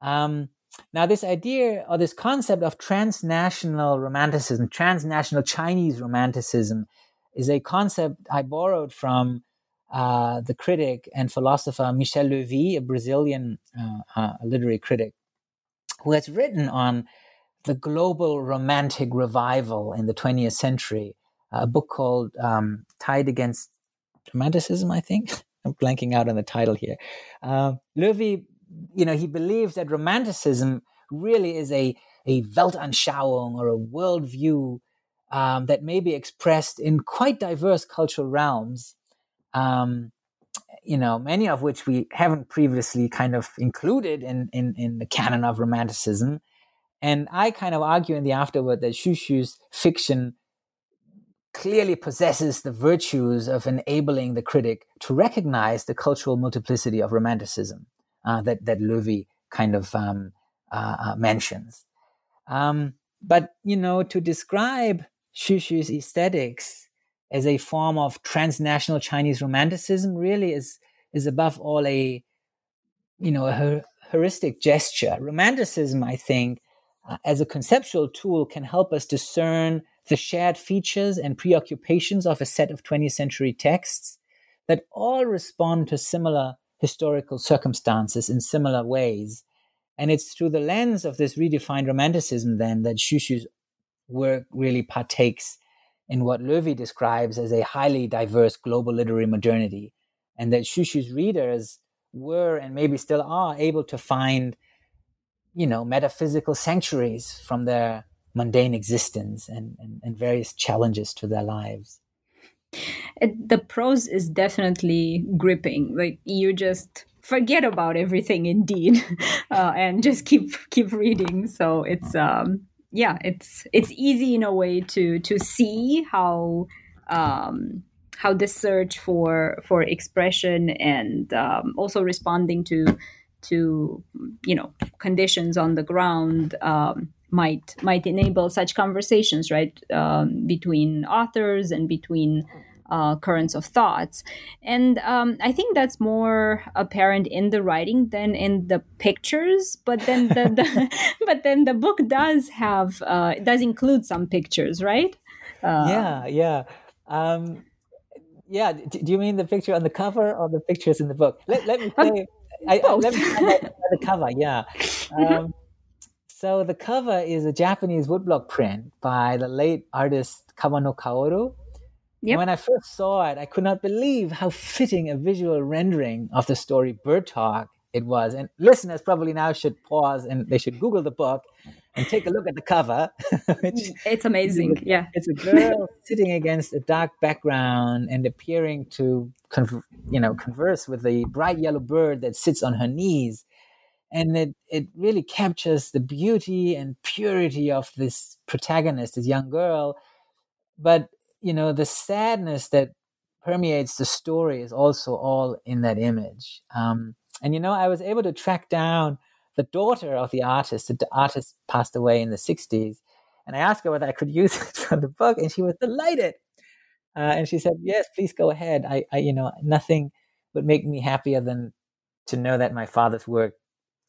Speaker 2: Um, now, this idea or this concept of transnational romanticism, transnational Chinese romanticism, is a concept I borrowed from uh, the critic and philosopher Michel Löwy, a Brazilian uh, uh, literary critic, who has written on the global romantic revival in the 20th century, a book called um, Tide Against Romanticism, I think. I'm blanking out on the title here. Uh, Löwy you know, he believes that romanticism really is a, a Weltanschauung or a worldview um, that may be expressed in quite diverse cultural realms, um, you know, many of which we haven't previously kind of included in, in, in the canon of romanticism. And I kind of argue in the afterword that Xu's fiction clearly possesses the virtues of enabling the critic to recognize the cultural multiplicity of romanticism uh, that, that Löwy kind of um, uh, uh, mentions. Um, but, you know, to describe Xu's aesthetics as a form of transnational Chinese romanticism really is, is above all a, you know, a heuristic gesture. Romanticism, I think, uh, as a conceptual tool can help us discern the shared features and preoccupations of a set of 20th century texts that all respond to similar historical circumstances in similar ways. And it's through the lens of this redefined romanticism then that Xu's work really partakes in what Löwy describes as a highly diverse global literary modernity, and that Xu's readers were and maybe still are able to find you know, metaphysical sanctuaries from their mundane existence and, and, and various challenges to their lives.
Speaker 1: It, the prose is definitely gripping. Like you just forget about everything indeed, uh, and just keep keep reading. So it's um yeah, it's it's easy in a way to to see how um how the search for for expression and um, also responding to to you know conditions on the ground um, might might enable such conversations right um, between authors and between uh, currents of thoughts and um, i think that's more apparent in the writing than in the pictures but then the, the but then the book does have uh, does include some pictures right
Speaker 2: uh, yeah yeah um, yeah do you mean the picture on the cover or the pictures in the book let, let me um, say I, I, let me the cover. Yeah. Mm-hmm. Um, so the cover is a Japanese woodblock print by the late artist Kawano Kaoru. Yep. When I first saw it, I could not believe how fitting a visual rendering of the story Bird Talk it was. And listeners probably now should pause and they should Google the book and take a look at the cover.
Speaker 1: which, mm, it's amazing. yeah.
Speaker 2: It's a girl sitting against a dark background and appearing to, you know, converse with a bright yellow bird that sits on her knees. And it, it really captures the beauty and purity of this protagonist, this young girl. But, you know, the sadness that permeates the story is also all in that image. Um, and, you know, I was able to track down the daughter of the artist. The artist passed away in the 60s. And I asked her whether I could use it for the book, and she was delighted. Uh, and she said, "Yes, please go ahead. I, I, you know, nothing would make me happier than to know that my father's work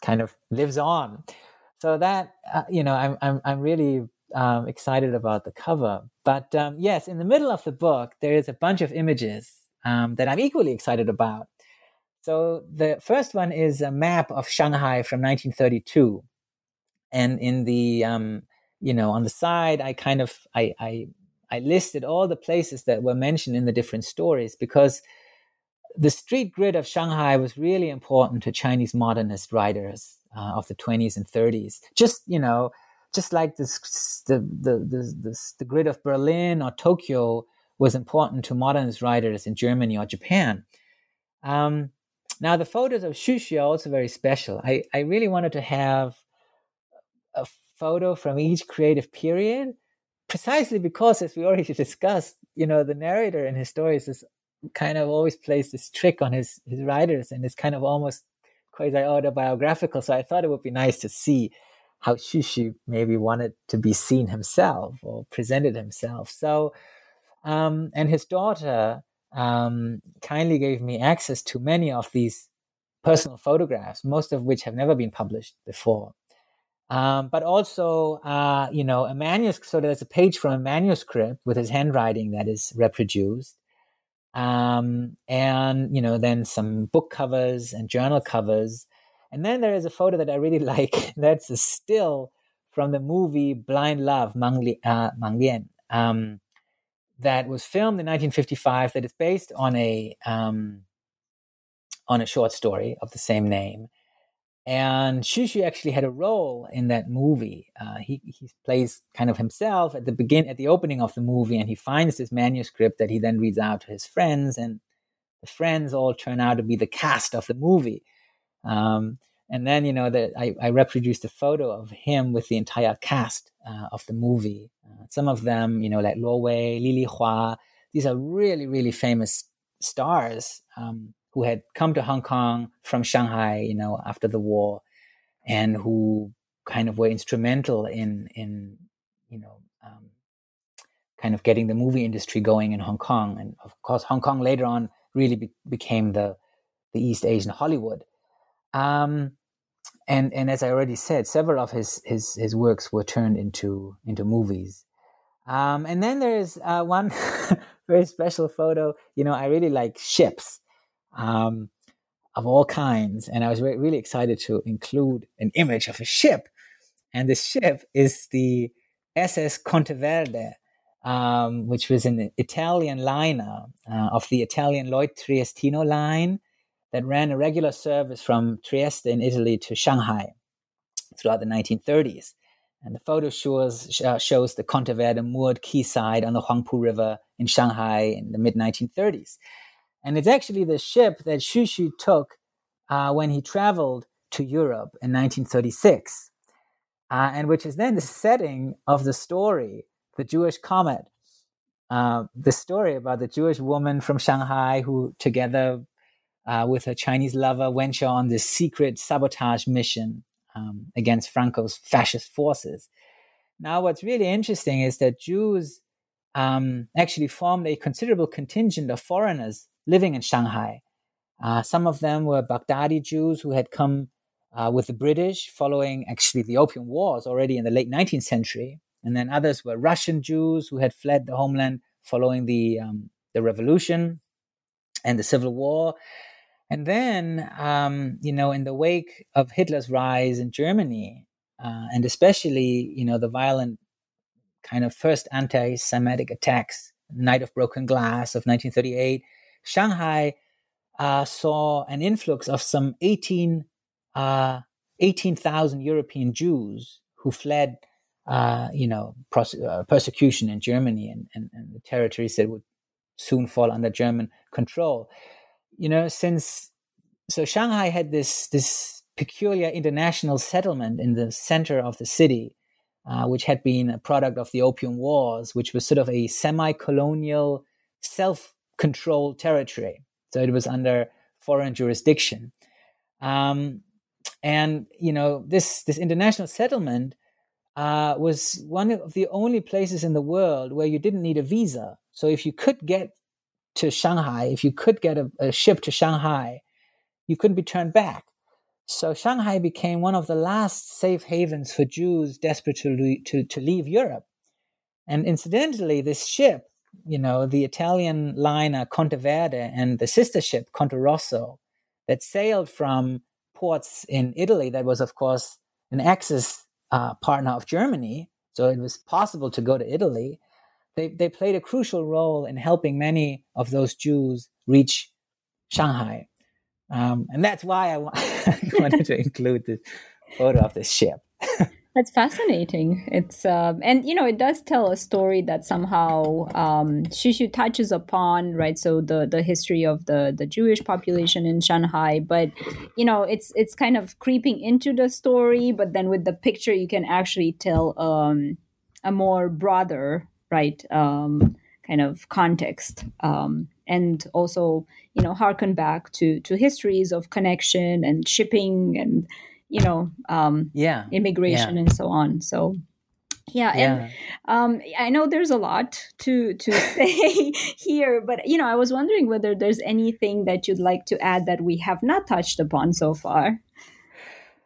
Speaker 2: kind of lives on." So that, uh, you know, I'm, I'm, I'm really um, excited about the cover. But um, yes, in the middle of the book, there is a bunch of images um, that I'm equally excited about. So the first one is a map of Shanghai from 1932, and in the um, you know on the side, I kind of I, I I listed all the places that were mentioned in the different stories because the street grid of Shanghai was really important to Chinese modernist writers uh, of the 20s and 30s. Just you know, just like this, the, the the the grid of Berlin or Tokyo was important to modernist writers in Germany or Japan. Um, now, the photos of Xu are also very special. I, I really wanted to have a photo from each creative period, precisely because, as we already discussed, you know, the narrator in his stories is kind of always plays this trick on his, his writers and it's kind of almost quasi autobiographical. So I thought it would be nice to see how Xu maybe wanted to be seen himself or presented himself. So, um, and his daughter, um, kindly gave me access to many of these personal photographs, most of which have never been published before. Um, but also, uh, you know, a manuscript. So there's a page from a manuscript with his handwriting that is reproduced, um, and you know, then some book covers and journal covers, and then there is a photo that I really like. That's a still from the movie Blind Love, Mang, Li, uh, Mang Lian. Um, that was filmed in 1955 that is based on a um, on a short story of the same name and Xu actually had a role in that movie. Uh, he he plays kind of himself at the begin at the opening of the movie, and he finds this manuscript that he then reads out to his friends, and the friends all turn out to be the cast of the movie. Um, and then you know that I, I, reproduced a photo of him with the entire cast uh, of the movie. Uh, some of them, you know, like Luo Wei, Li Li Hua. These are really really famous stars. Um, who had come to Hong Kong from Shanghai, you know, after the war, and who kind of were instrumental in in you know um, kind of getting the movie industry going in Hong Kong, and of course, Hong Kong later on really be- became the the East Asian Hollywood. Um, and and as I already said, several of his his his works were turned into into movies. Um, and then there's uh, one very special photo. You know, I really like ships um, of all kinds. And I was re- really excited to include an image of a ship. And the ship is the SS Conteverde, um, which was an Italian liner uh, of the Italian Lloyd Triestino line that ran a regular service from Trieste in Italy to Shanghai throughout the 1930s. And the photo shows, uh, shows the Conteverde moored quayside on the Huangpu River in Shanghai in the mid 1930s. And it's actually the ship that Xu took uh, when he traveled to Europe in 1936, uh, and which is then the setting of the story, The Jewish Comet. Uh, the story about the Jewish woman from Shanghai who, together uh, with her Chinese lover, venture on this secret sabotage mission um, against Franco's fascist forces. Now, what's really interesting is that Jews um, actually formed a considerable contingent of foreigners living in Shanghai. Uh, some of them were Baghdadi Jews who had come uh, with the British following actually the Opium Wars already in the late 19th century. And then others were Russian Jews who had fled the homeland following the, um, the revolution and the Civil War. And then, um, you know, in the wake of Hitler's rise in Germany, uh, and especially, you know, the violent kind of first anti Semitic attacks, Night of Broken Glass of 1938, Shanghai uh, saw an influx of some 18, uh, 18,000 European Jews who fled, uh, you know, pros- uh, persecution in Germany and, and, and, the territories that would soon fall under German control. You know, since so Shanghai had this this peculiar international settlement in the center of the city, uh, which had been a product of the Opium Wars, which was sort of a semi-colonial self controlled territory. So it was under foreign jurisdiction. Um, and you know this this international settlement uh, was one of the only places in the world where you didn't need a visa. So if you could get to Shanghai, if you could get a, a ship to Shanghai, you couldn't be turned back. So Shanghai became one of the last safe havens for Jews desperate to, to, to leave Europe. And incidentally, this ship you know, the Italian liner Conteverde and the sister ship Conte Rosso that sailed from ports in Italy that was, of course, an Axis uh, partner of Germany. So it was possible to go to Italy. They, they played a crucial role in helping many of those Jews reach Shanghai. Um, and that's why I, wanted to include this photo of this ship.
Speaker 1: That's fascinating. It's uh, and you know it does tell a story that somehow um, Xu touches upon, right? So the the history of the the Jewish population in Shanghai, but you know it's it's kind of creeping into the story, but then with the picture you can actually tell um, a more broader, right, um, kind of context, um, and also you know harken back to to histories of connection and shipping and you know um
Speaker 2: yeah
Speaker 1: immigration yeah. and so on so yeah, yeah. and um, I know there's a lot to to say here, but you know, I was wondering whether there's anything that you'd like to add that we have not touched upon so far.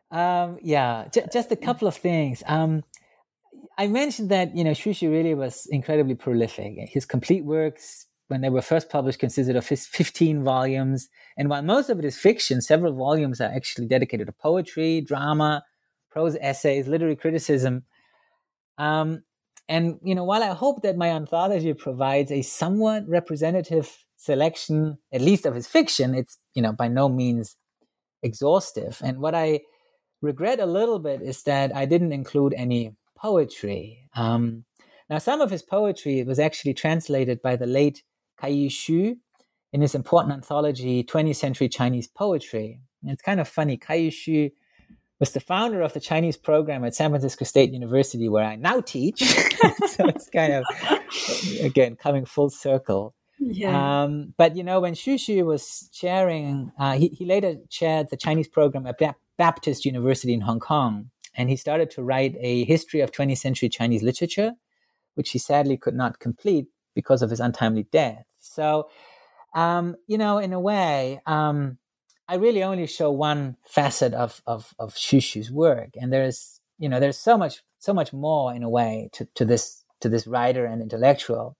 Speaker 2: Um, yeah, j- just a couple of things. Um, I mentioned that you know Xu really was incredibly prolific. His complete works when they were first published, consisted of his 15 volumes. And while most of it is fiction, several volumes are actually dedicated to poetry, drama, prose essays, literary criticism. Um, and you know, while I hope that my anthology provides a somewhat representative selection, at least of his fiction, it's you know by no means exhaustive. And what I regret a little bit is that I didn't include any poetry. Um, now, some of his poetry was actually translated by the late Kai Xu in his important anthology, 20th Century Chinese Poetry. And it's kind of funny. Kai Xu was the founder of the Chinese program at San Francisco State University, where I now teach. so it's kind of, again, coming full circle. Yeah. Um, but you know, when Xu Xu was chairing, uh, he, he later chaired the Chinese program at Baptist University in Hong Kong, and he started to write a history of 20th century Chinese literature, which he sadly could not complete because of his untimely death. So, um, you know, in a way, um, I really only show one facet of of of Xu's work, and there's you know there's so much so much more in a way to, to this to this writer and intellectual.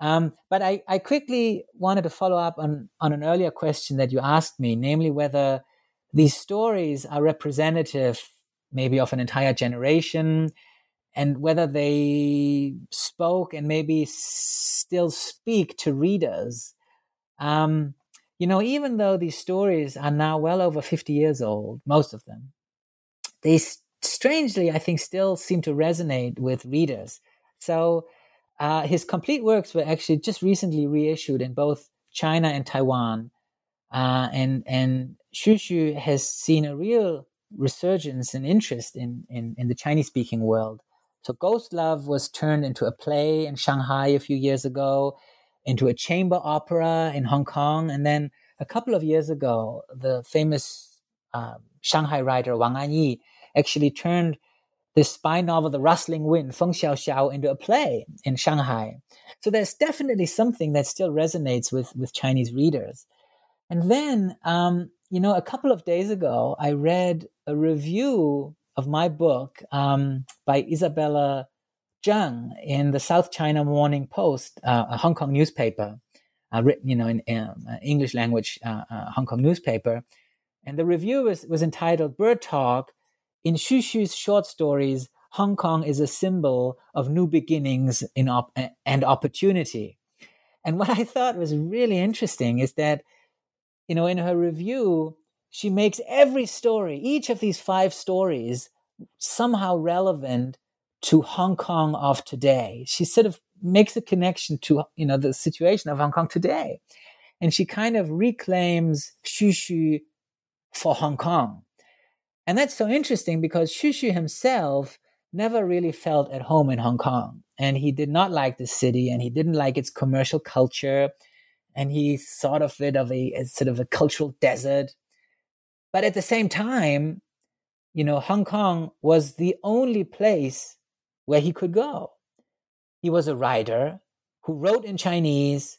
Speaker 2: Um, but I, I quickly wanted to follow up on, on an earlier question that you asked me, namely whether these stories are representative maybe of an entire generation and whether they spoke and maybe still speak to readers. Um, you know, even though these stories are now well over 50 years old, most of them, they strangely, I think, still seem to resonate with readers. So uh, his complete works were actually just recently reissued in both China and Taiwan. Uh, and and Xu has seen a real resurgence and interest in, in, in the Chinese speaking world. So Ghost Love was turned into a play in Shanghai a few years ago, into a chamber opera in Hong Kong, and then a couple of years ago, the famous uh, Shanghai writer Wang Anyi actually turned this spy novel, The Rustling Wind, Feng Xiao Xiao, into a play in Shanghai. So there's definitely something that still resonates with, with Chinese readers. And then, um, you know, a couple of days ago, I read a review of my book um, by Isabella Zheng in the South China Morning Post, uh, a Hong Kong newspaper, uh, written, you know, in um, English language uh, uh, Hong Kong newspaper. And the review was, was entitled Bird Talk in Xu Xu's short stories, Hong Kong is a symbol of new beginnings in op- and opportunity. And what I thought was really interesting is that, you know, in her review, she makes every story, each of these five stories, somehow relevant to Hong Kong of today. She sort of makes a connection to, you know, the situation of Hong Kong today. And she kind of reclaims Xu for Hong Kong. And that's so interesting because Xu himself never really felt at home in Hong Kong. And he did not like the city and he didn't like its commercial culture. And he thought of it of a as sort of a cultural desert. But at the same time, you know, Hong Kong was the only place where he could go. He was a writer who wrote in Chinese,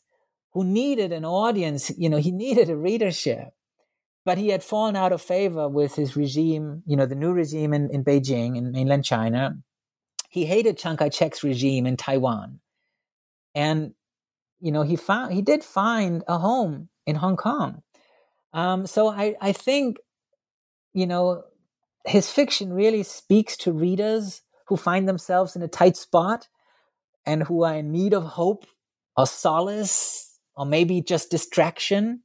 Speaker 2: who needed an audience, you know, he needed a readership but he had fallen out of favor with his regime, you know, the new regime in, in Beijing, in mainland China. He hated Chiang Kai shek's regime in Taiwan. And, you know, he found, he did find a home in Hong Kong. Um, so I, I think, you know, his fiction really speaks to readers who find themselves in a tight spot and who are in need of hope or solace or maybe just distraction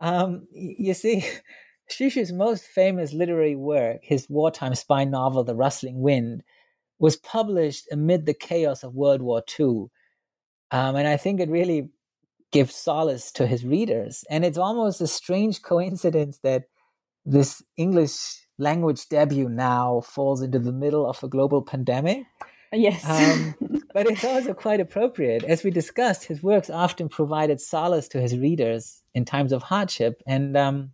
Speaker 2: um, you see, Xu's most famous literary work, his wartime spy novel, The Rustling Wind, was published amid the chaos of World War II. Um, and I think it really gives solace to his readers. And it's almost a strange coincidence that this English language debut now falls into the middle of a global pandemic.
Speaker 1: Yes.
Speaker 2: Um, but it's also quite appropriate. As we discussed, his works often provided solace to his readers in times of hardship. And, um,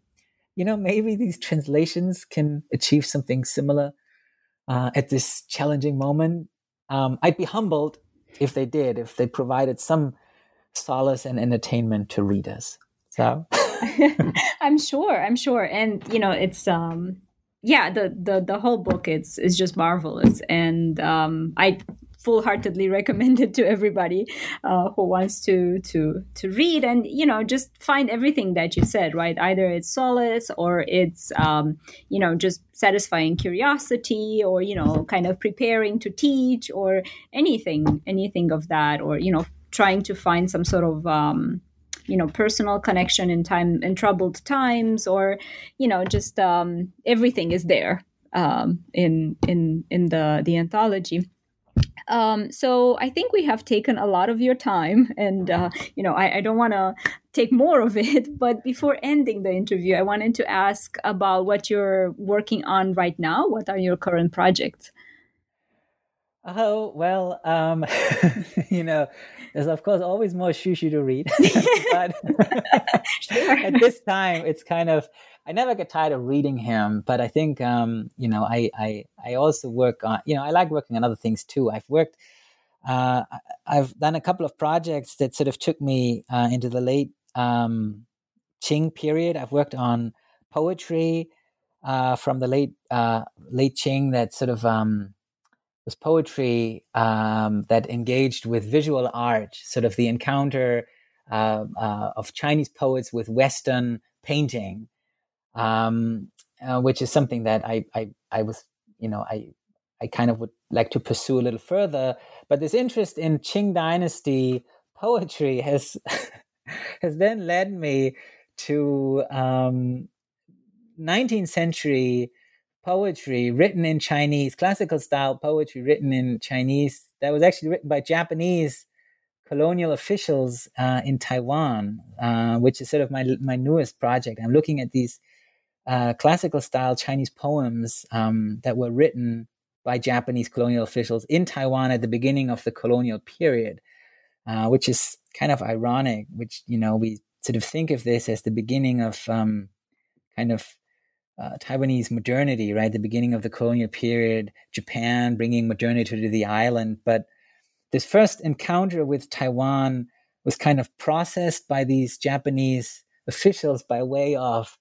Speaker 2: you know, maybe these translations can achieve something similar uh, at this challenging moment. Um, I'd be humbled if they did, if they provided some solace and entertainment to readers. So
Speaker 1: I'm sure, I'm sure. And, you know, it's, um, yeah, the, the, the whole book is, is just marvelous. And, um, I full-heartedly recommend it to everybody uh, who wants to to to read and you know just find everything that you said right either it's solace or it's um, you know just satisfying curiosity or you know kind of preparing to teach or anything anything of that or you know trying to find some sort of um, you know personal connection in time in troubled times or you know just um, everything is there um, in in in the the anthology. Um, so I think we have taken a lot of your time, and uh, you know I, I don't want to take more of it. But before ending the interview, I wanted to ask about what you're working on right now. What are your current projects?
Speaker 2: Oh well, um, you know, there's of course always more Xu to read, but at this time it's kind of I never get tired of reading him. But I think um, you know I, I I also work on you know I like working on other things too. I've worked. Uh, I've done a couple of projects that sort of took me uh, into the late um, Qing period. I've worked on poetry uh, from the late uh, late Qing that sort of um, was poetry um, that engaged with visual art, sort of the encounter uh, uh, of Chinese poets with Western painting, um, uh, which is something that I, I, I was, you know, I, I kind of would like to pursue a little further. But this interest in Qing Dynasty poetry has has then led me to um, 19th century poetry written in Chinese, classical style poetry written in Chinese, that was actually written by Japanese colonial officials uh, in Taiwan, uh, which is sort of my my newest project. I'm looking at these uh, classical style Chinese poems um, that were written by Japanese colonial officials in Taiwan at the beginning of the colonial period, uh, which is kind of ironic. Which you know we sort of think of this as the beginning of um, kind of uh, Taiwanese modernity, right? The beginning of the colonial period, Japan bringing modernity to the island. But this first encounter with Taiwan was kind of processed by these Japanese officials by way of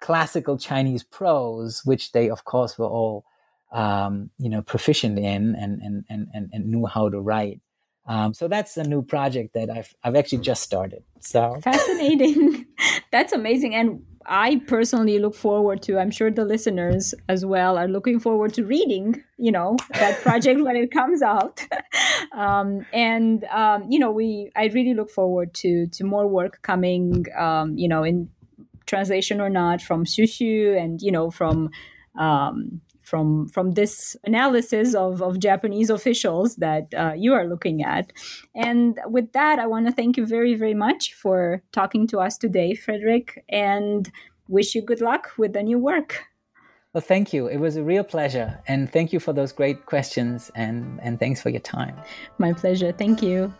Speaker 2: classical Chinese prose, which they, of course, were all um, you know proficient in and, and and and knew how to write. Um, so that's a new project that I've I've actually just started. So
Speaker 1: fascinating. that's amazing. And I personally look forward to, I'm sure the listeners as well are looking forward to reading, you know, that project when it comes out. um, and, um, you know, we, I really look forward to, to more work coming, um, you know, in translation or not from Xu Xu and, you know, from, um, from from this analysis of, of Japanese officials that uh, you are looking at. And with that, I want to thank you very, very much for talking to us today, Frederik, and wish you good luck with the new work.
Speaker 2: Well, thank you. It was a real pleasure. And thank you for those great questions and, and thanks for your time.
Speaker 1: My pleasure. Thank you.